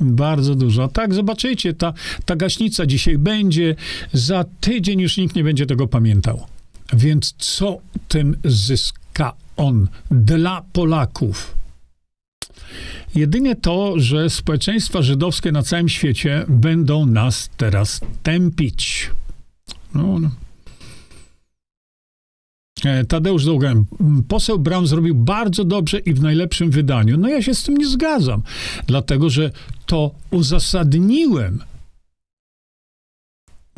Bardzo dużo. Tak, zobaczycie, ta, ta gaśnica dzisiaj będzie, za tydzień już nikt nie będzie tego pamiętał. Więc co tym zyska on dla Polaków? Jedynie to, że społeczeństwa żydowskie na całym świecie będą nas teraz tępić. No, no. E, Tadeusz Dołgan, poseł Brown zrobił bardzo dobrze i w najlepszym wydaniu. No ja się z tym nie zgadzam, dlatego że to uzasadniłem.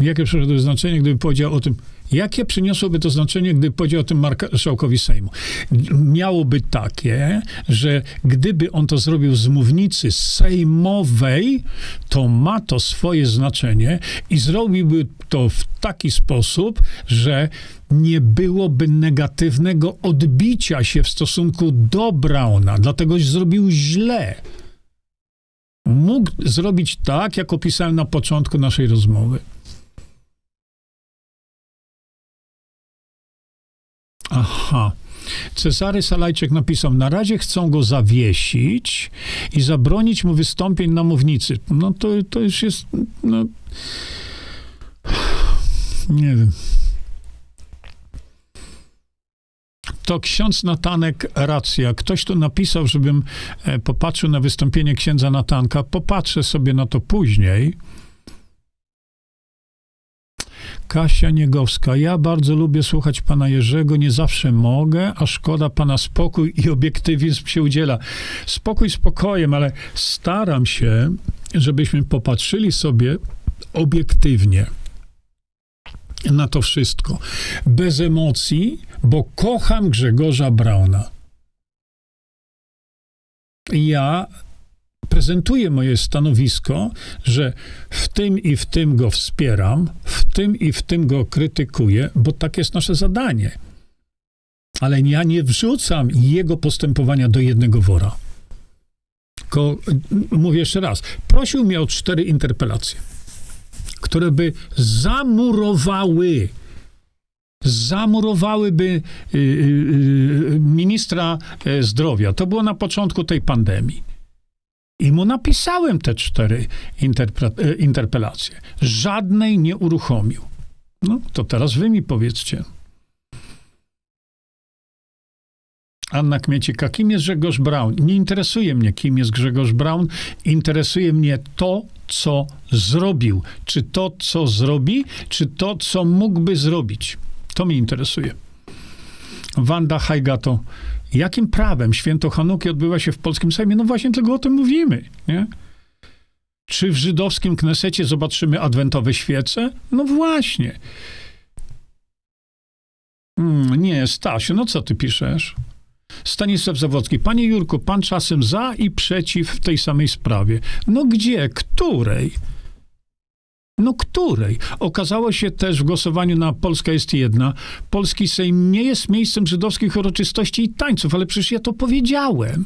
Jakie przyszedł znaczenie, gdyby powiedział o tym, Jakie przyniosłoby to znaczenie, gdyby powiedział o tym marszałkowi Sejmu? Miałoby takie, że gdyby on to zrobił z mównicy sejmowej, to ma to swoje znaczenie i zrobiłby to w taki sposób, że nie byłoby negatywnego odbicia się w stosunku do Brauna, dlatego zrobił źle. Mógł zrobić tak, jak opisałem na początku naszej rozmowy. Aha. Cezary Salajczyk napisał, na razie chcą go zawiesić i zabronić mu wystąpień na mównicy. No to, to już jest, no, nie wiem. To ksiądz Natanek racja. Ktoś tu napisał, żebym e, popatrzył na wystąpienie księdza Natanka. Popatrzę sobie na to później. Kasia Niegowska. Ja bardzo lubię słuchać pana Jerzego, nie zawsze mogę, a szkoda pana spokój i obiektywizm się udziela. Spokój spokojem, ale staram się, żebyśmy popatrzyli sobie obiektywnie na to wszystko. Bez emocji, bo kocham Grzegorza Brauna. Ja prezentuję moje stanowisko, że w tym i w tym go wspieram, w tym i w tym go krytykuję, bo tak jest nasze zadanie. Ale ja nie wrzucam jego postępowania do jednego wora. Tylko, mówię jeszcze raz, prosił mnie o cztery interpelacje, które by zamurowały zamurowałyby y, y, y, ministra e, zdrowia. To było na początku tej pandemii I mu napisałem te cztery interpre- interpelacje. Żadnej nie uruchomił. No, to teraz wy mi powiedzcie. Anna Kmiecika, kim jest Grzegorz Braun? Nie interesuje mnie, kim jest Grzegorz Braun. Interesuje mnie to, co zrobił. Czy to, co zrobi, czy to, co mógłby zrobić. To mnie interesuje. Wanda Hajgato, jakim prawem święto Hanuki odbywa się w polskim Sejmie? No właśnie tylko o tym mówimy, nie? Czy w żydowskim Knesecie zobaczymy adwentowe świece? No właśnie. Hmm, nie, Stasiu, no co ty piszesz? Stanisław Zawodski. Panie Jurku, pan czasem za i przeciw w tej samej sprawie. No gdzie? Której? No której? Okazało się też w głosowaniu na Polska jest jedna. Polski Sejm nie jest miejscem żydowskich uroczystości i tańców, ale przecież ja to powiedziałem.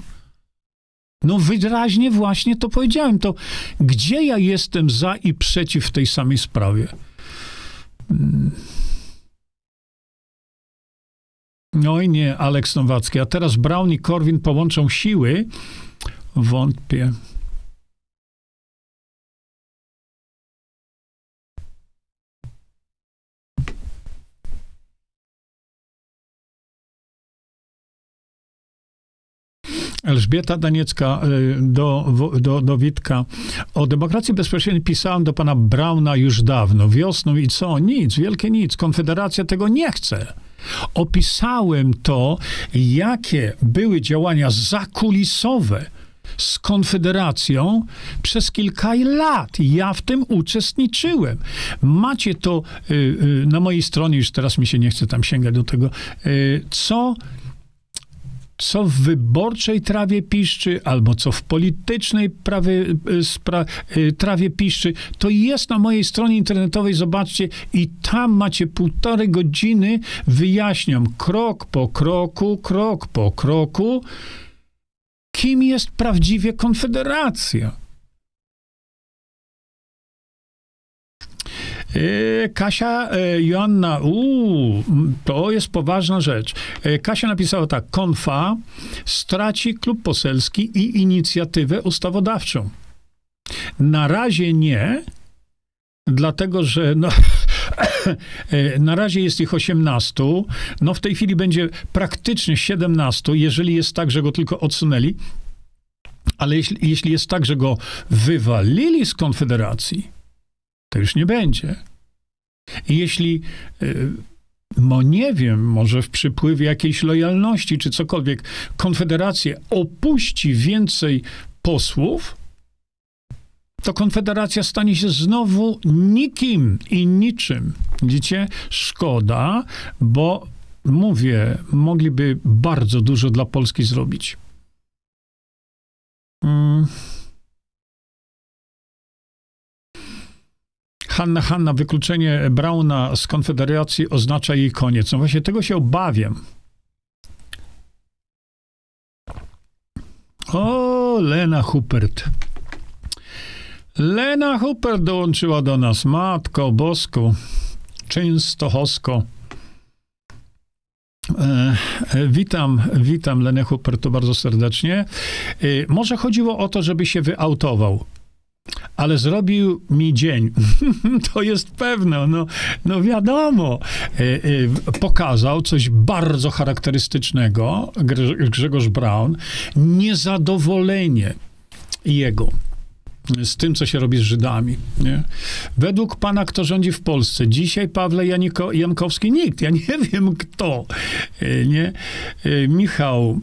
No wyraźnie właśnie to powiedziałem. To gdzie ja jestem za i przeciw w tej samej sprawie? Hmm. I nie, Aleks Nowacki. A teraz Brown i Korwin połączą siły? Wątpię. Elżbieta Daniecka y, do, do, do Witka. O demokracji bezpośredniej pisałem do pana Brauna już dawno, wiosną i co? Nic, wielkie nic. Konfederacja tego nie chce. Opisałem to, jakie były działania zakulisowe z Konfederacją przez kilka lat. Ja w tym uczestniczyłem. Macie to y, y, na mojej stronie, już teraz mi się nie chce tam sięgać do tego, y, co co w wyborczej trawie piszczy, albo co w politycznej prawie, spra, trawie piszczy, to jest na mojej stronie internetowej, zobaczcie, i tam macie półtorej godziny, wyjaśniam krok po kroku, krok po kroku, kim jest prawdziwie Konfederacja. Kasia e, Joanna, uuu, to jest poważna rzecz. E, Kasia napisała tak, konfa straci klub poselski i inicjatywę ustawodawczą. Na razie nie, dlatego że no, na razie jest ich 18, no w tej chwili będzie praktycznie 17, jeżeli jest tak, że go tylko odsunęli, ale jeśli, jeśli jest tak, że go wywalili z Konfederacji, to już nie będzie. I jeśli, no nie wiem, może w przypływie jakiejś lojalności czy cokolwiek, Konfederacja opuści więcej posłów, to Konfederacja stanie się znowu nikim i niczym. Widzicie? Szkoda, bo mówię, mogliby bardzo dużo dla Polski zrobić. Hmm. Hanna, Hanna, wykluczenie Brauna z Konfederacji oznacza jej koniec. No właśnie tego się obawiam. O, Lena Hupert. Lena Hupert dołączyła do nas. Matko Bosko. Częstochosko. E, e, witam, witam Lenę Hupert bardzo serdecznie. E, może chodziło o to, żeby się wyautował ale zrobił mi dzień. to jest pewne, no, no wiadomo. E, e, pokazał coś bardzo charakterystycznego, Grzegorz Braun, niezadowolenie jego z tym, co się robi z Żydami. Nie? Według pana, kto rządzi w Polsce? Dzisiaj Pawle Janiko, Jankowski? Nikt. Ja nie wiem, kto. E, nie? Michał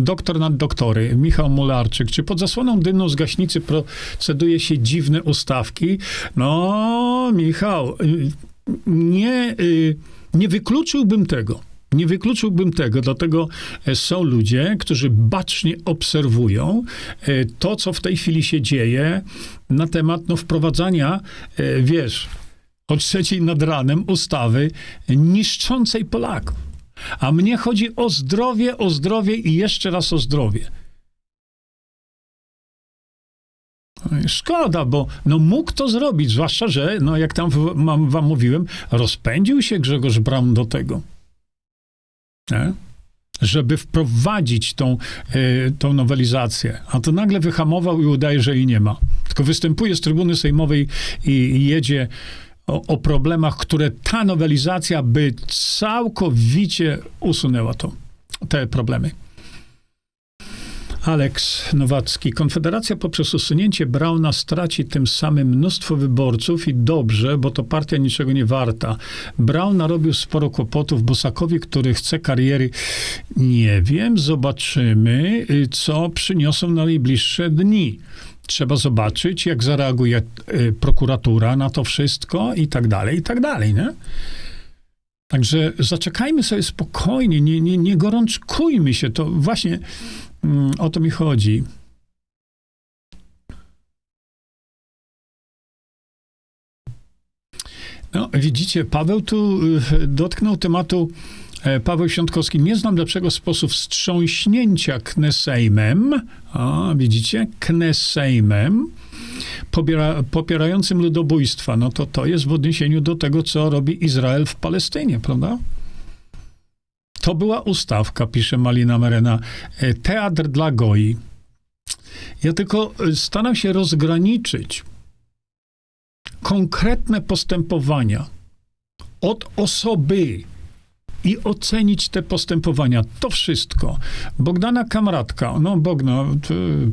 doktor nad doktory, Michał Mularczyk, czy pod zasłoną dymną z gaśnicy proceduje się dziwne ustawki? No, Michał, nie, y, nie wykluczyłbym tego. Nie wykluczyłbym tego, dlatego e, są ludzie, którzy bacznie obserwują e, to, co w tej chwili się dzieje na temat no, wprowadzania, e, wiesz, o trzeciej nad ranem ustawy niszczącej Polaków. A mnie chodzi o zdrowie, o zdrowie i jeszcze raz o zdrowie. Szkoda, bo no mógł to zrobić, zwłaszcza, że, no jak tam wam, wam mówiłem, rozpędził się Grzegorz Braun do tego. Nie? żeby wprowadzić tą, y, tą nowelizację. A to nagle wyhamował i udaje, że jej nie ma. Tylko występuje z trybuny sejmowej i, i jedzie o, o, problemach, które ta nowelizacja by całkowicie usunęła to, te problemy. Aleks Nowacki. Konfederacja poprzez usunięcie Brauna straci tym samym mnóstwo wyborców i dobrze, bo to partia niczego nie warta. Braun narobił sporo kłopotów Bosakowi, który chce kariery. Nie wiem, zobaczymy, co przyniosą na najbliższe dni. Trzeba zobaczyć, jak zareaguje y, prokuratura na to wszystko i tak dalej, i tak dalej, nie? Także zaczekajmy sobie spokojnie, nie, nie, nie gorączkujmy się. To właśnie Mm, o to mi chodzi. No, widzicie, Paweł tu y, dotknął tematu e, Paweł Świątkowski. Nie znam lepszego sposobu wstrząśnięcia Knesejmem, a widzicie, Knesejmem, pobiera, popierającym ludobójstwa. No to to jest w odniesieniu do tego, co robi Izrael w Palestynie, prawda? To była ustawka, pisze Malina Merena. E, teatr dla goi. Ja tylko e, staram się rozgraniczyć konkretne postępowania od osoby i ocenić te postępowania. To wszystko. Bogdana Kamratka, no Bogna,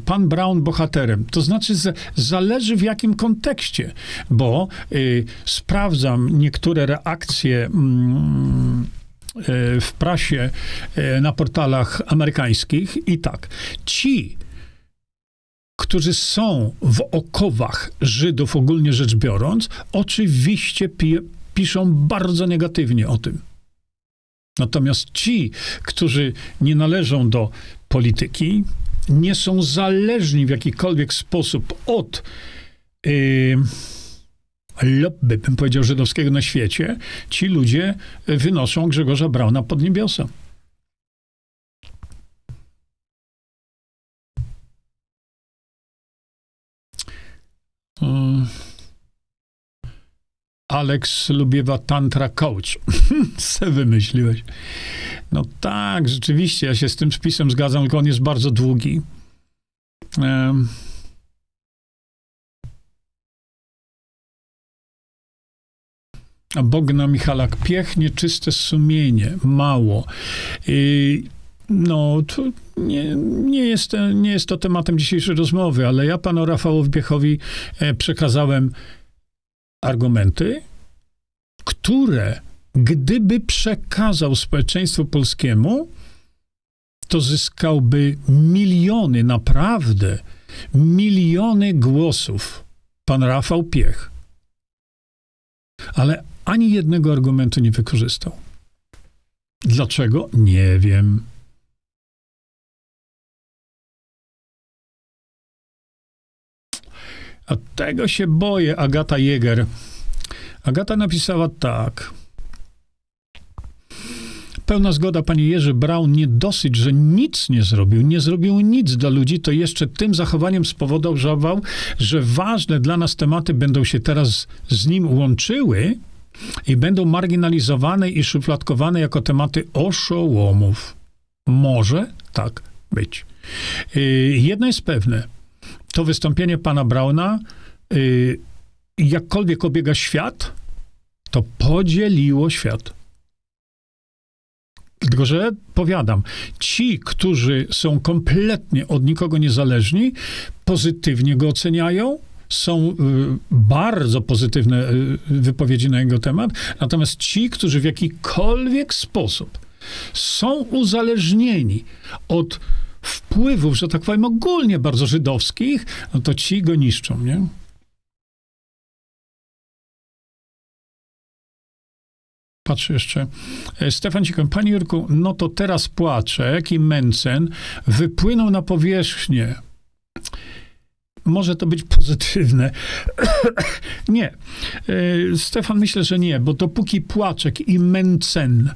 pan Brown bohaterem. To znaczy, zależy w jakim kontekście, bo y, sprawdzam niektóre reakcje. Mm, E, w prasie, e, na portalach amerykańskich i tak. Ci, którzy są w okowach Żydów, ogólnie rzecz biorąc, oczywiście pi piszą bardzo negatywnie o tym. Natomiast ci, którzy nie należą do polityki, nie są zależni w jakikolwiek sposób od. Yy, lobby, bym powiedział, żydowskiego na świecie, ci ludzie wynoszą Grzegorza Brauna pod niebiosa. Alex Lubiewa Tantra Coach. Se wymyśliłeś. No tak, rzeczywiście, ja się z tym spisem zgadzam, tylko on jest bardzo długi. Um. Bogna Michalak, pięknie czyste sumienie, mało. I no, to nie, nie, jest, nie jest to tematem dzisiejszej rozmowy, ale ja panu Rafałowi Biechowi e, przekazałem argumenty, które gdyby przekazał społeczeństwu polskiemu, to zyskałby miliony, naprawdę miliony głosów. Pan Rafał Piech. Ale ani jednego argumentu nie wykorzystał. Dlaczego? Nie wiem. A tego się boję, Agata Jäger. Agata napisała tak. Pełna zgoda, panie Jerzy Braun, nie dosyć, że nic nie zrobił, nie zrobił nic dla ludzi, to jeszcze tym zachowaniem spowodował, że ważne dla nas tematy będą się teraz z nim łączyły, i będą marginalizowane i szufladkowane jako tematy oszołomów. Może tak być. Y, jedno jest pewne. To wystąpienie pana Brauna, y, jakkolwiek obiega świat, to podzieliło świat. Tylko, że powiadam, ci, którzy są kompletnie od nikogo niezależni, pozytywnie go oceniają, są y, bardzo pozytywne y, wypowiedzi na jego temat, natomiast ci, którzy w jakikolwiek sposób są uzależnieni od wpływów, że tak powiem, ogólnie bardzo żydowskich, no to ci go niszczą, nie? Patrzę jeszcze. E, Stefan Cikon, Panie Jurku, no to teraz płaczek i Mencen wypłynął na powierzchnię może to być pozytywne. nie. E, Stefan, myślę, że nie, bo dopóki Płaczek i Mencen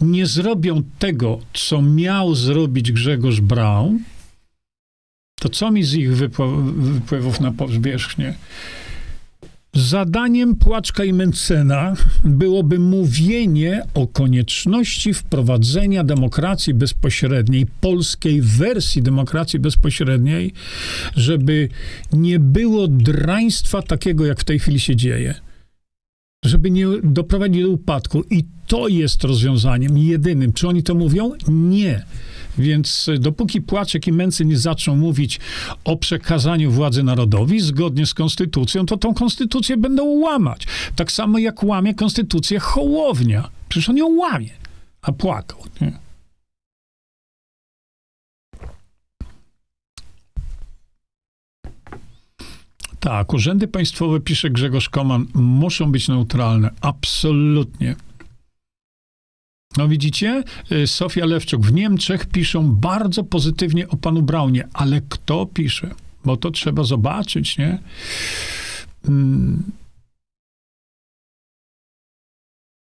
nie zrobią tego, co miał zrobić Grzegorz Braun, to co mi z ich wypływów na powierzchnię? Zadaniem Płaczka i Mencena byłoby mówienie o konieczności wprowadzenia demokracji bezpośredniej, polskiej wersji demokracji bezpośredniej, żeby nie było draństwa takiego, jak w tej chwili się dzieje. Żeby nie doprowadzić do upadku. I to jest rozwiązaniem jedynym. Czy oni to mówią? Nie. Więc e, dopóki Płaczek i Męcy nie zaczną mówić o przekazaniu władzy narodowi zgodnie z konstytucją, to tą konstytucję będą łamać. Tak samo jak łamie konstytucję Hołownia. Przecież on ją łamie, a płakał. Nie? Tak, urzędy państwowe, pisze Grzegorz Koman, muszą być neutralne. Absolutnie. No widzicie, y, Sofia Lewczuk, w Niemczech piszą bardzo pozytywnie o panu Braunie, ale kto pisze? Bo to trzeba zobaczyć, nie? Hmm.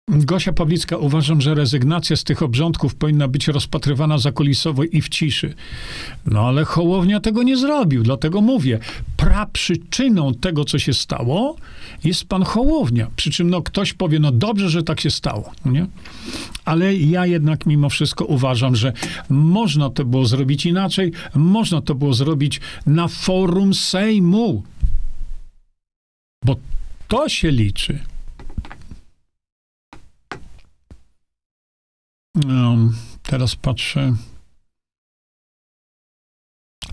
Gosia Pawlicka, uważam, że rezygnacja z tych obrządków powinna być rozpatrywana zakulisowo i w ciszy. No ale Hołownia tego nie zrobił, dlatego mówię, praprzyczyną tego, co się stało, jest pan Hołownia. Przy czym no, ktoś powie, no dobrze, że tak się stało, nie? Ale ja jednak mimo wszystko uważam, że można to było zrobić inaczej, można to było zrobić na forum Sejmu. Bo to się liczy. Um, teraz patrzę.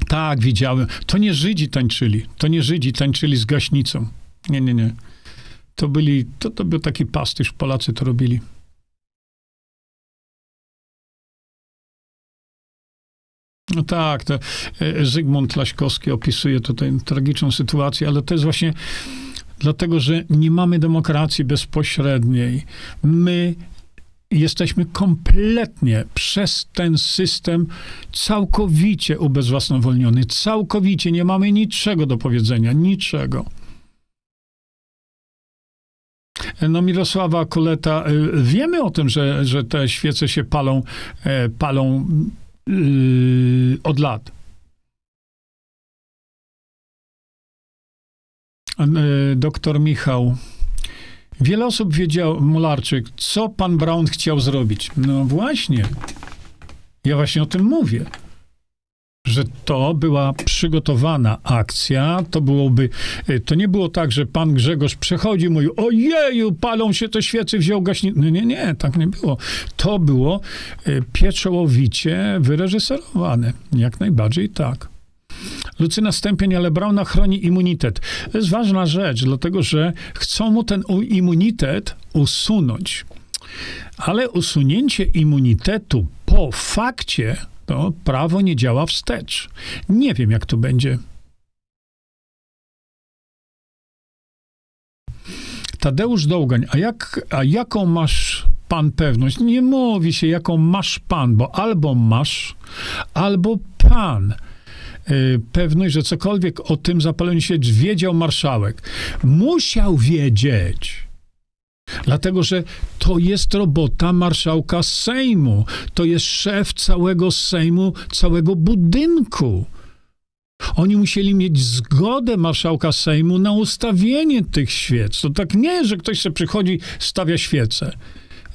Tak, widziałem. To nie Żydzi tańczyli. To nie Żydzi tańczyli z gaśnicą. Nie, nie, nie. To byli, to, to był taki pastyż, Polacy to robili. No tak, to e, Zygmunt Laśkowski opisuje tutaj tragiczną sytuację, ale to jest właśnie dlatego, że nie mamy demokracji bezpośredniej. My jesteśmy kompletnie przez ten system całkowicie ubezwłasnowolniony. Całkowicie nie mamy niczego do powiedzenia, niczego. No Mirosława Koleta, y, wiemy o tym, że, że te świece się palą, e, palą yy, od lat. E, doktor Michał, Wiele osób wiedział, Mularczyk, co pan Brown chciał zrobić. No właśnie. Ja właśnie o tym mówię. Że to była przygotowana akcja, to byłoby, e, to nie było tak, że pan Grzegorz przechodził, mówił, ojeju, palą się te świece, wziął gaśnicę. No nie, nie, tak nie było. To było e, pieczołowicie wyreżyserowane. Jak najbardziej tak. Lucyna Stępień, ale Brauna chroni immunitet. To jest ważna rzecz, dlatego że chcą mu ten immunitet usunąć. Ale usunięcie immunitetu po fakcie, to prawo nie działa wstecz. Nie wiem, jak to będzie. Tadeusz Dołgań, a, jak, a jaką masz pan pewność? Nie mówi się, jaką masz pan, bo albo masz, albo pan. Y, pewność, że cokolwiek o tym zapaleniu się wiedział marszałek. Musiał wiedzieć. Dlatego, że to jest robota marszałka Sejmu. To jest szef całego Sejmu, całego budynku. Oni musieli mieć zgodę marszałka Sejmu na ustawienie tych świec. To tak nie, że ktoś sobie przychodzi, stawia świecę.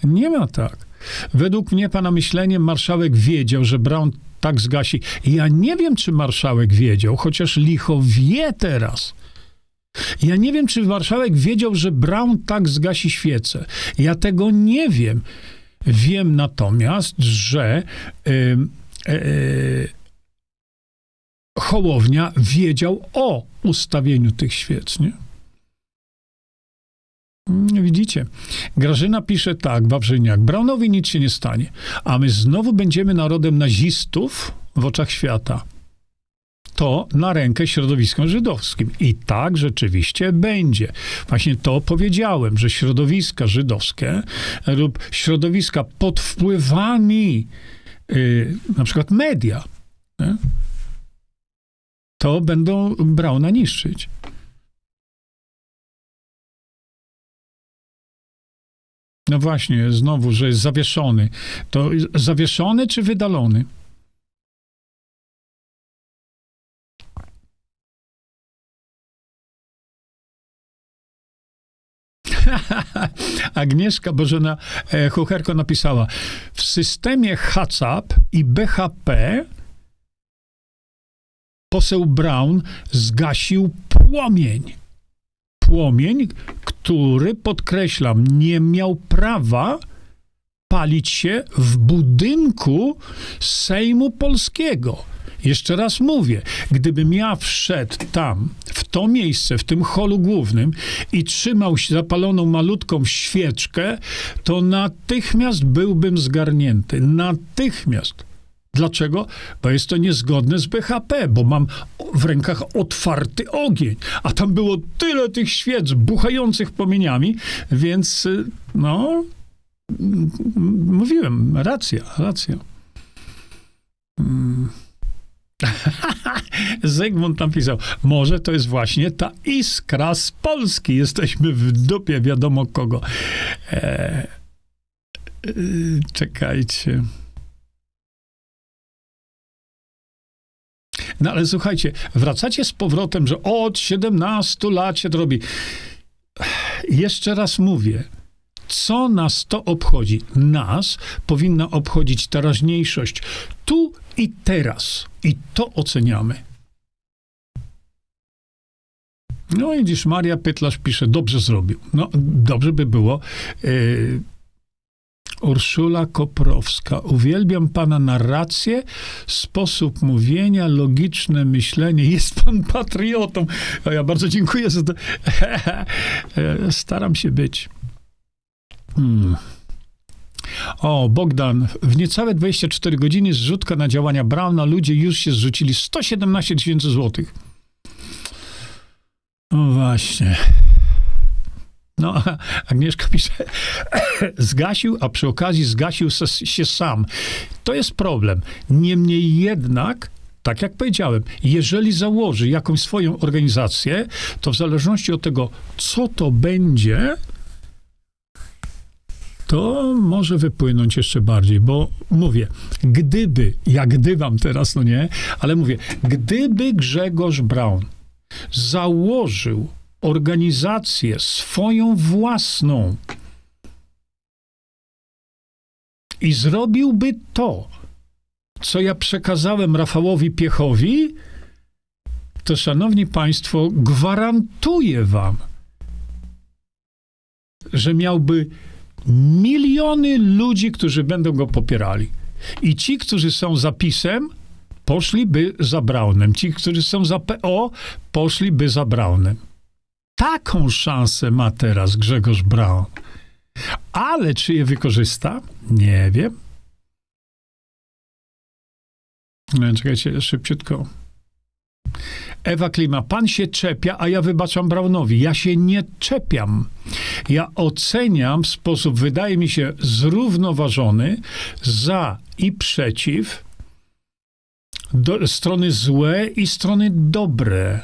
Nie ma tak. Według mnie, pana myśleniem, marszałek wiedział, że Brown tak zgasi. Ja nie wiem, czy marszałek wiedział, chociaż licho wie teraz. Ja nie wiem, czy marszałek wiedział, że Brown tak zgasi świecę. Ja tego nie wiem. Wiem natomiast, że yy, yy, Hołownia wiedział o ustawieniu tych świec, nie? Widzicie, Grażyna pisze tak, Wawrzyniak, Braunowi nic się nie stanie, a my znowu będziemy narodem nazistów w oczach świata. To na rękę środowiskom żydowskim. I tak rzeczywiście będzie. Właśnie to powiedziałem, że środowiska żydowskie lub środowiska pod wpływami, yy, na przykład media, nie? to będą Brauna niszczyć. No właśnie, znowu, że jest zawieszony. To zawieszony czy wydalony? Agnieszka Bożena e, Chucherko napisała, w systemie HACCP i BHP poseł Brown zgasił płomień. Płomień, który, podkreślam, nie miał prawa palić się w budynku Sejmu Polskiego. Jeszcze raz mówię, gdybym ja wszedł tam, w to miejsce, w tym holu głównym i trzymał się zapaloną malutką świeczkę, to natychmiast byłbym zgarnięty. Natychmiast. Dlaczego? Bo jest to niezgodne z BHP, bo mam w rękach otwarty ogień, a tam było tyle tych świec buchających płomieniami, więc y, no, mówiłem, racja, racja. Hmm. Zygmunt napisał, może to jest właśnie ta iskra z Polski. Jesteśmy w dupie wiadomo kogo. E, e, czekajcie. No ale słuchajcie, wracacie z powrotem, że od 17 lat się to robi. Jeszcze raz mówię, co nas to obchodzi? Nas powinna obchodzić teraźniejszość. Tu i teraz. I to oceniamy. No i dziś Maria Pytlarz pisze, dobrze zrobił. No, dobrze by było. Yy, Urszula Koprowska. Uwielbiam pana narrację, sposób mówienia, logiczne myślenie. Jest pan patriotą. A ja bardzo dziękuję za to. Staram się być. Hmm. O, Bogdan, w niecałe 24 godziny zrzutka na działania Brauna ludzie już się zrzucili 117 tysięcy złotych. No właśnie. No, Agnieszka pisze, zgasił, a przy okazji zgasił się sam. To jest problem. Niemniej jednak, tak jak powiedziałem, jeżeli założy jakąś swoją organizację, to w zależności od tego, co to będzie, to może wypłynąć jeszcze bardziej, bo mówię, gdyby, ja gdybam teraz, no nie, ale mówię, gdyby Grzegorz Braun założył organizację swoją własną i zrobiłby to, co ja przekazałem Rafałowi Piechowi, to szanowni państwo, gwarantuję wam, że miałby miliony ludzi, którzy będą go popierali. I ci, którzy są za PiSem, poszliby za Braunem. Ci, którzy są za PO, poszliby za Braunem. Taką szansę ma teraz Grzegorz Braun. Ale czy je wykorzysta? Nie wiem. No, czekajcie, szybciutko. Ewa Klima, pan się czepia, a ja wybaczam Braunowi. Ja się nie czepiam. Ja oceniam w sposób, wydaje mi się, zrównoważony za i przeciw do, strony złe i strony dobre.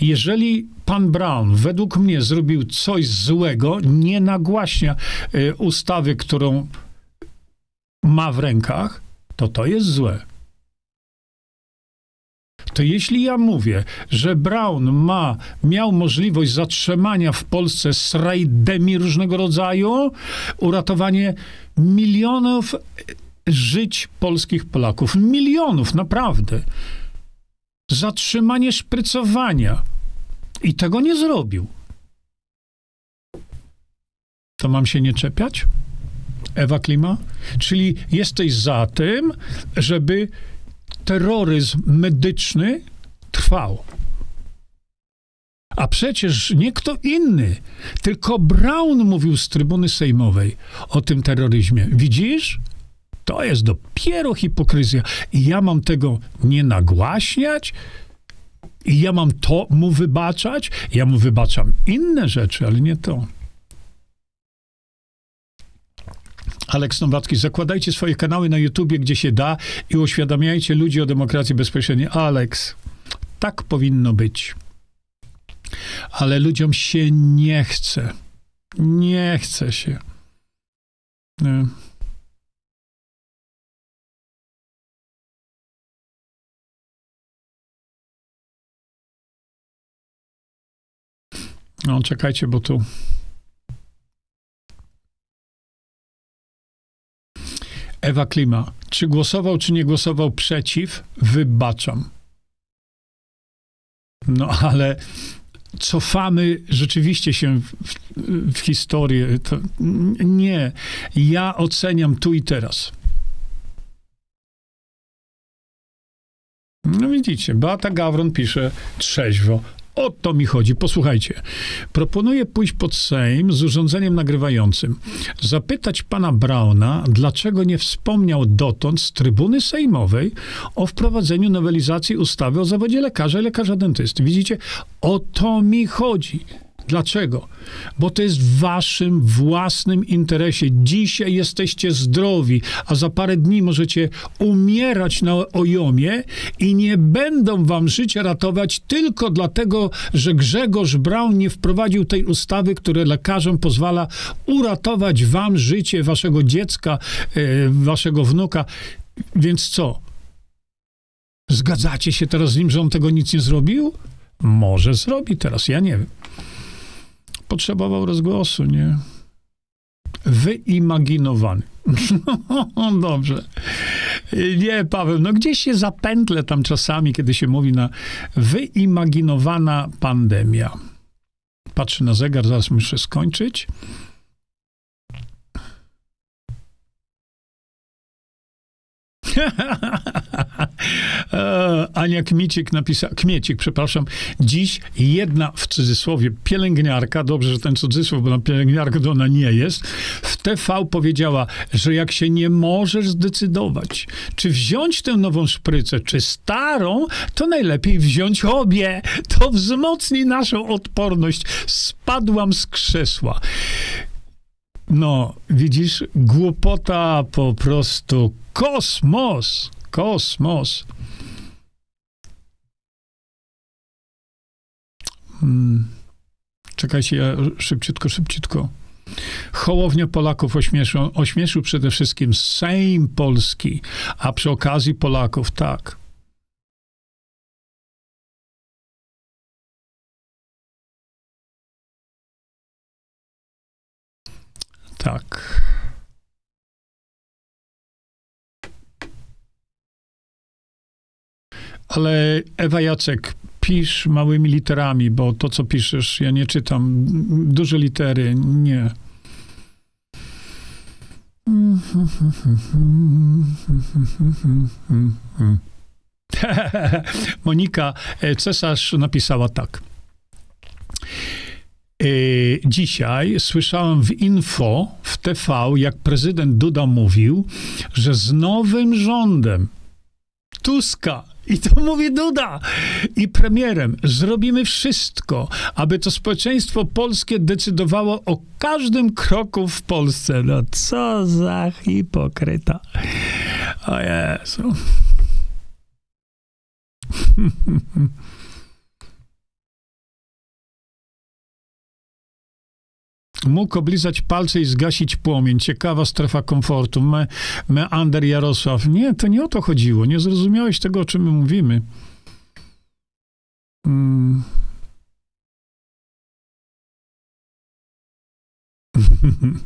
Jeżeli pan Brown według mnie zrobił coś złego, nie nagłaśnia y, ustawy, którą ma w rękach, to to jest złe to jeśli ja mówię, że Brown ma, miał możliwość zatrzymania w Polsce srajdemi różnego rodzaju, uratowanie milionów żyć polskich Polaków, milionów, naprawdę, zatrzymanie szprycowania i tego nie zrobił, to mam się nie czepiać? Ewa Klima? Czyli jesteś za tym, żeby terroryzm medyczny trwał. A przecież nie kto inny, tylko Brown mówił z trybuny sejmowej o tym terroryzmie. Widzisz? To jest dopiero hipokryzja. I ja mam tego nie nagłaśniać? I ja mam to mu wybaczać? Ja mu wybaczam inne rzeczy, ale nie to. Aleks Nowacki, zakładajcie swoje kanały na YouTubie, gdzie się da i uświadamiajcie ludzi o demokracji bezpośredniej. Aleks, tak powinno być. Ale ludziom się nie chce. Nie chce się. Nie. No, czekajcie, bo tu Ewa Klima. Czy głosował, czy nie głosował przeciw? Wybaczam. No ale cofamy rzeczywiście się w, w historię. To, nie. Ja oceniam tu i teraz. No widzicie, Beata Gawron pisze trzeźwo. O to mi chodzi. Posłuchajcie. Proponuję pójść pod Sejm z urządzeniem nagrywającym. Zapytać pana Brauna, dlaczego nie wspomniał dotąd z trybuny sejmowej o wprowadzeniu nowelizacji ustawy o zawodzie lekarza i lekarza dentysty. Widzicie? O to mi chodzi. Dlaczego? Bo to jest w waszym własnym interesie. Dzisiaj jesteście zdrowi, a za parę dni możecie umierać na ojomie i nie będą wam życia ratować tylko dlatego, że Grzegorz Braun nie wprowadził tej ustawy, która lekarzom pozwala uratować wam życie waszego dziecka, e, waszego wnuka. Więc co? Zgadzacie się teraz z nim, że on tego nic nie zrobił? Może zrobi teraz, ja nie wiem potrzebował rozgłosu, nie? Wyimaginowany. Dobrze. Nie, Paweł, no gdzieś się zapętle tam czasami, kiedy się mówi na wyimaginowana pandemia. Patrzę na zegar, zaraz muszę skończyć. Ania Kmicik napisała, Kmiecik, przepraszam, dziś jedna w cudzysłowie pielęgniarka, dobrze, że ten cudzysłów, bo na pielęgniarkę to ona nie jest, w TV powiedziała, że jak się nie możesz zdecydować, czy wziąć tę nową szprycę, czy starą, to najlepiej wziąć obie. To wzmocni naszą odporność. Spadłam z krzesła. No, widzisz, głupota po prostu kosmos, kosmos. Hmm. Czekajcie, ja szybciutko, szybciutko. Hołownia Polaków ośmieszył, ośmieszył przede wszystkim Sejm Polski, a przy okazji Polaków, tak. Tak. Ale Ewa Jacek, pisz małymi literami, bo to, co piszesz, ja nie czytam. Duże litery, nie. Monika Cesarz napisała tak. E, dzisiaj słyszałem w info, w TV, jak prezydent Duda mówił, że z nowym rządem Tuska i to mówi Duda. I premierem zrobimy wszystko, aby to społeczeństwo polskie decydowało o każdym kroku w Polsce. No co za hipokryta. O Jezu. Mógł oblizać palce i zgasić płomień. Ciekawa strefa komfortu. Me, meander Jarosław. Nie, to nie o to chodziło. Nie zrozumiałeś tego, o czym my mówimy. Hmm.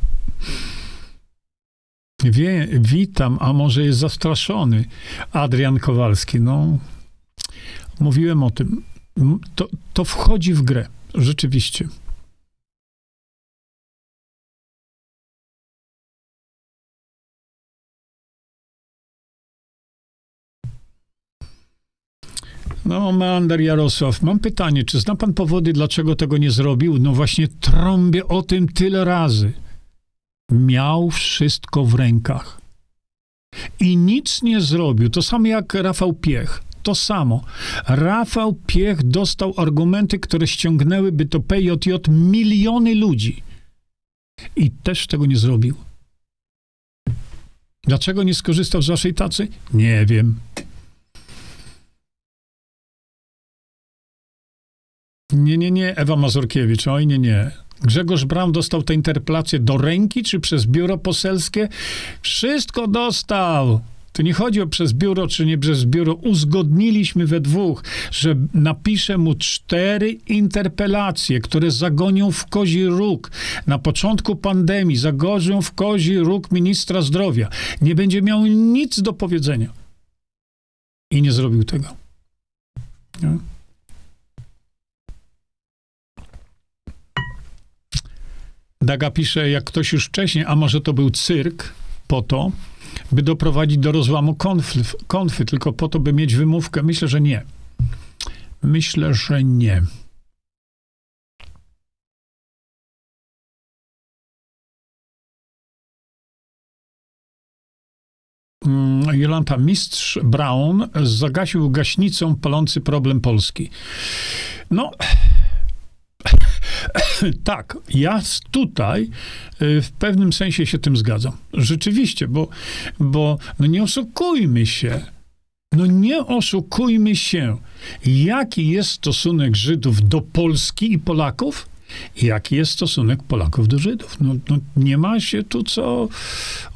Wie, witam, a może jest zastraszony. Adrian Kowalski. No, mówiłem o tym. To, to wchodzi w grę. Rzeczywiście. No, Meander Jarosław, mam pytanie, czy zna pan powody, dlaczego tego nie zrobił? No właśnie trąbię o tym tyle razy. Miał wszystko w rękach. I nic nie zrobił. To samo jak Rafał Piech. To samo. Rafał Piech dostał argumenty, które ściągnęłyby to PJJ miliony ludzi. I też tego nie zrobił. Dlaczego nie skorzystał z waszej tacy? Nie wiem. Nie, nie, nie, Ewa Mazurkiewicz, oj nie, nie. Grzegorz Braun dostał tę interpelację do ręki, czy przez biuro poselskie? Wszystko dostał. To nie chodzi o przez biuro czy nie przez biuro. Uzgodniliśmy we dwóch, że napiszę mu cztery interpelacje, które zagonią w kozi róg. Na początku pandemii zagorzą w kozi róg ministra zdrowia. Nie będzie miał nic do powiedzenia. I nie zrobił tego. Nie? Daga pisze, jak ktoś już wcześniej, a może to był cyrk po to, by doprowadzić do rozłamu konfy, konfy, tylko po to, by mieć wymówkę. Myślę, że nie. Myślę, że nie. Mm, Jolanta Mistrz Brown zagasił gaśnicą palący problem Polski. No, tak, ja tutaj y, w pewnym sensie się tym zgadzam. Rzeczywiście, bo, bo no nie oszukujmy się. No nie oszukujmy się. Jaki jest stosunek Żydów do Polski i Polaków? Jaki jest stosunek Polaków do Żydów? No, no nie ma się tu co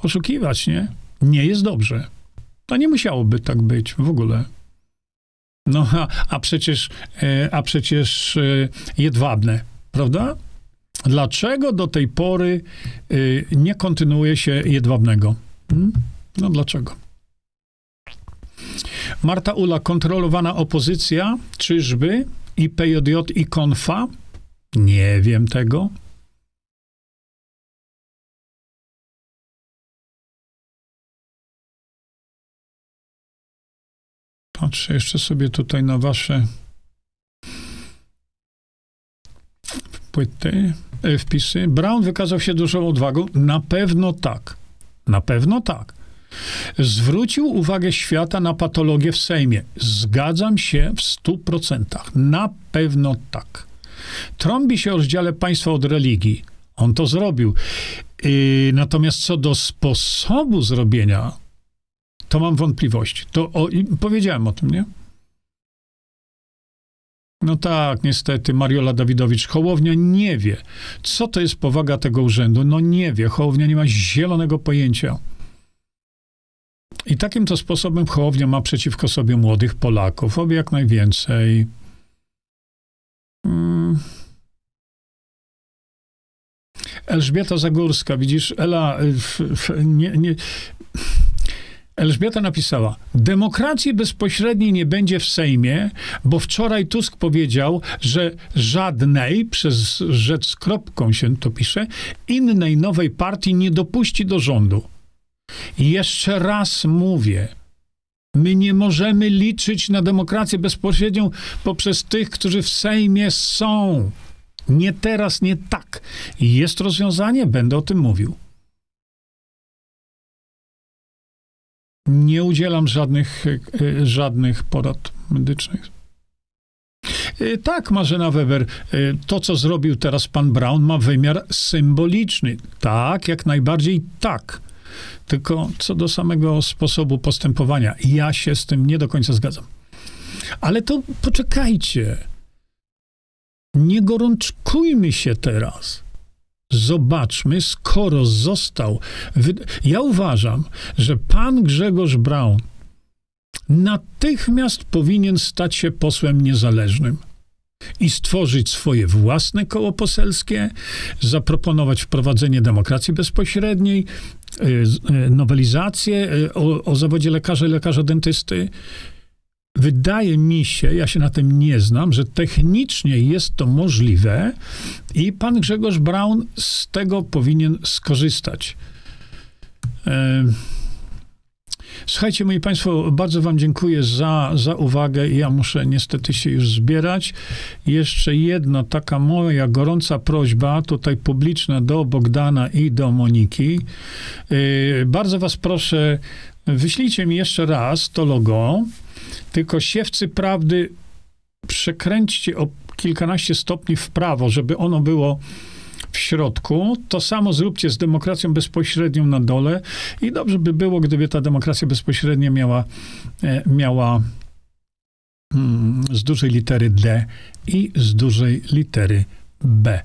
oszukiwać, nie? Nie jest dobrze. To nie musiałoby tak być w ogóle. No, a, a przecież, e, a przecież e, jedwabne prawda? Dlaczego do tej pory y, nie kontynuuje się jedwabnego? Hmm? No dlaczego? Marta Ula, kontrolowana opozycja, czyżby? I PJJ i Konfa? Nie wiem tego. Patrzę jeszcze sobie tutaj na wasze płyty, e, wpisy. Brown wykazał się dużą odwagą? Na pewno tak. Na pewno tak. Zwrócił uwagę świata na patologię w Sejmie. Zgadzam się w stu procentach. Na pewno tak. Trąbi się o rozdziale państwa od religii. On to zrobił. Yy, natomiast co do sposobu zrobienia, to mam wątpliwości. To o, powiedziałem o tym, nie? No tak, niestety, Mariola Dawidowicz. Hołownia nie wie, co to jest powaga tego urzędu. No nie wie, Hołownia nie ma zielonego pojęcia. I takim to sposobem Hołownia ma przeciwko sobie młodych Polaków, oby jak najwięcej. Hmm. Elżbieta Zagórska, widzisz, Ela, nie, nie, Elżbieta napisała: Demokracji bezpośredniej nie będzie w Sejmie, bo wczoraj Tusk powiedział, że żadnej, przez rzecz z kropką się to pisze, innej nowej partii nie dopuści do rządu. I jeszcze raz mówię, my nie możemy liczyć na demokrację bezpośrednią poprzez tych, którzy w Sejmie są. Nie teraz, nie tak. Jest rozwiązanie, będę o tym mówił. Nie udzielam żadnych, e, żadnych porad medycznych. E, tak, Marzena Weber, e, to co zrobił teraz pan Brown ma wymiar symboliczny. Tak, jak najbardziej tak. Tylko co do samego sposobu postępowania, ja się z tym nie do końca zgadzam. Ale to poczekajcie. Nie gorączkujmy się teraz. Zobaczmy, skoro został. Ja uważam, że pan Grzegorz Braun natychmiast powinien stać się posłem niezależnym i stworzyć swoje własne koło poselskie, zaproponować wprowadzenie demokracji bezpośredniej, y, y, nowelizację y, o, o zawodzie lekarza i lekarza dentysty Wydaje mi się, ja się na tym nie znam, że technicznie jest to możliwe i pan Grzegorz Braun z tego powinien skorzystać. Słuchajcie, moi Państwo, bardzo Wam dziękuję za, za uwagę. Ja muszę niestety się już zbierać. Jeszcze jedna taka moja gorąca prośba, tutaj publiczna do Bogdana i do Moniki. Yy, bardzo Was proszę, wyślijcie mi jeszcze raz to logo. Tylko siewcy prawdy przekręćcie o kilkanaście stopni w prawo, żeby ono było w środku. To samo zróbcie z demokracją bezpośrednią na dole i dobrze by było, gdyby ta demokracja bezpośrednia miała, e, miała hmm, z dużej litery D i z dużej litery B.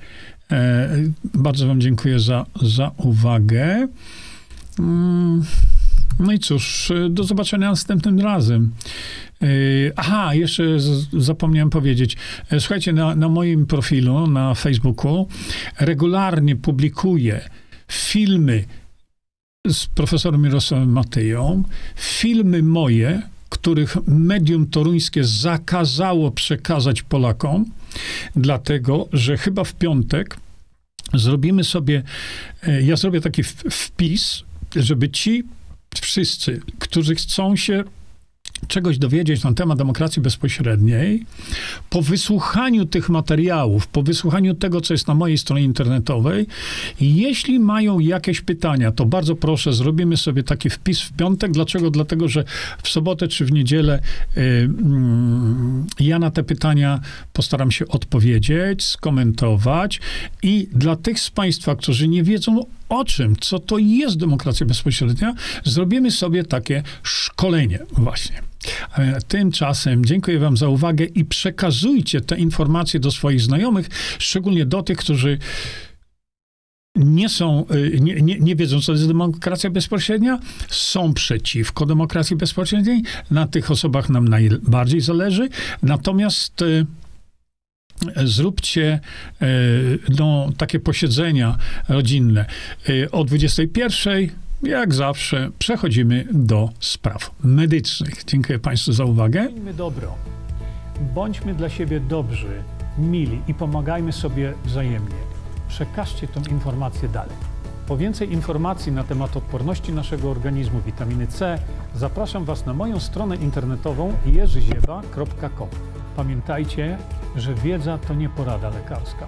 E, bardzo wam dziękuję za, za uwagę. Hmm. No i cóż, do zobaczenia następnym razem. Y, Aha, jeszcze z- zapomniałem powiedzieć. E, Słuchajcie, na, na moim profilu na Facebooku regularnie publikuję filmy z profesorem Mirosławem Mateją, filmy moje, których medium toruńskie zakazało przekazać Polakom, dlatego że chyba w piątek zrobimy sobie, e, ja zrobię taki wpis, żeby ci wszyscy, którzy chcą się czegoś dowiedzieć na temat demokracji bezpośredniej, po wysłuchaniu tych materiałów, po wysłuchaniu tego, co jest na mojej stronie internetowej, jeśli mają jakieś pytania, to bardzo proszę, zrobimy sobie taki wpis w piątek. Dlaczego? Dlatego, że w sobotę czy w niedzielę y, mm, ja na te pytania postaram się odpowiedzieć, skomentować i dla tych z Państwa, którzy nie wiedzą o czym, co to jest demokracja bezpośrednia, zrobimy sobie takie szkolenie właśnie. E, Tymczasem dziękuję Wam za uwagę i przekazujcie te informacje do swoich znajomych, szczególnie do tych, którzy nie są, y, nie, nie, nie wiedzą, co jest demokracja bezpośrednia, są przeciwko demokracji bezpośredniej. Na tych osobach nam najbardziej zależy. Natomiast y, zróbcie no, takie posiedzenia rodzinne o 21. Jak zawsze przechodzimy do spraw medycznych. Dziękuję Państwu za uwagę. Czyńmy dobro. Bądźmy dla siebie dobrzy, mili i pomagajmy sobie wzajemnie. Przekażcie tę informację dalej. Po więcej informacji na temat odporności naszego organizmu witaminy C zapraszam Was na moją stronę internetową jerzyzieba.com. Pamiętajcie, że wiedza to nie porada lekarska.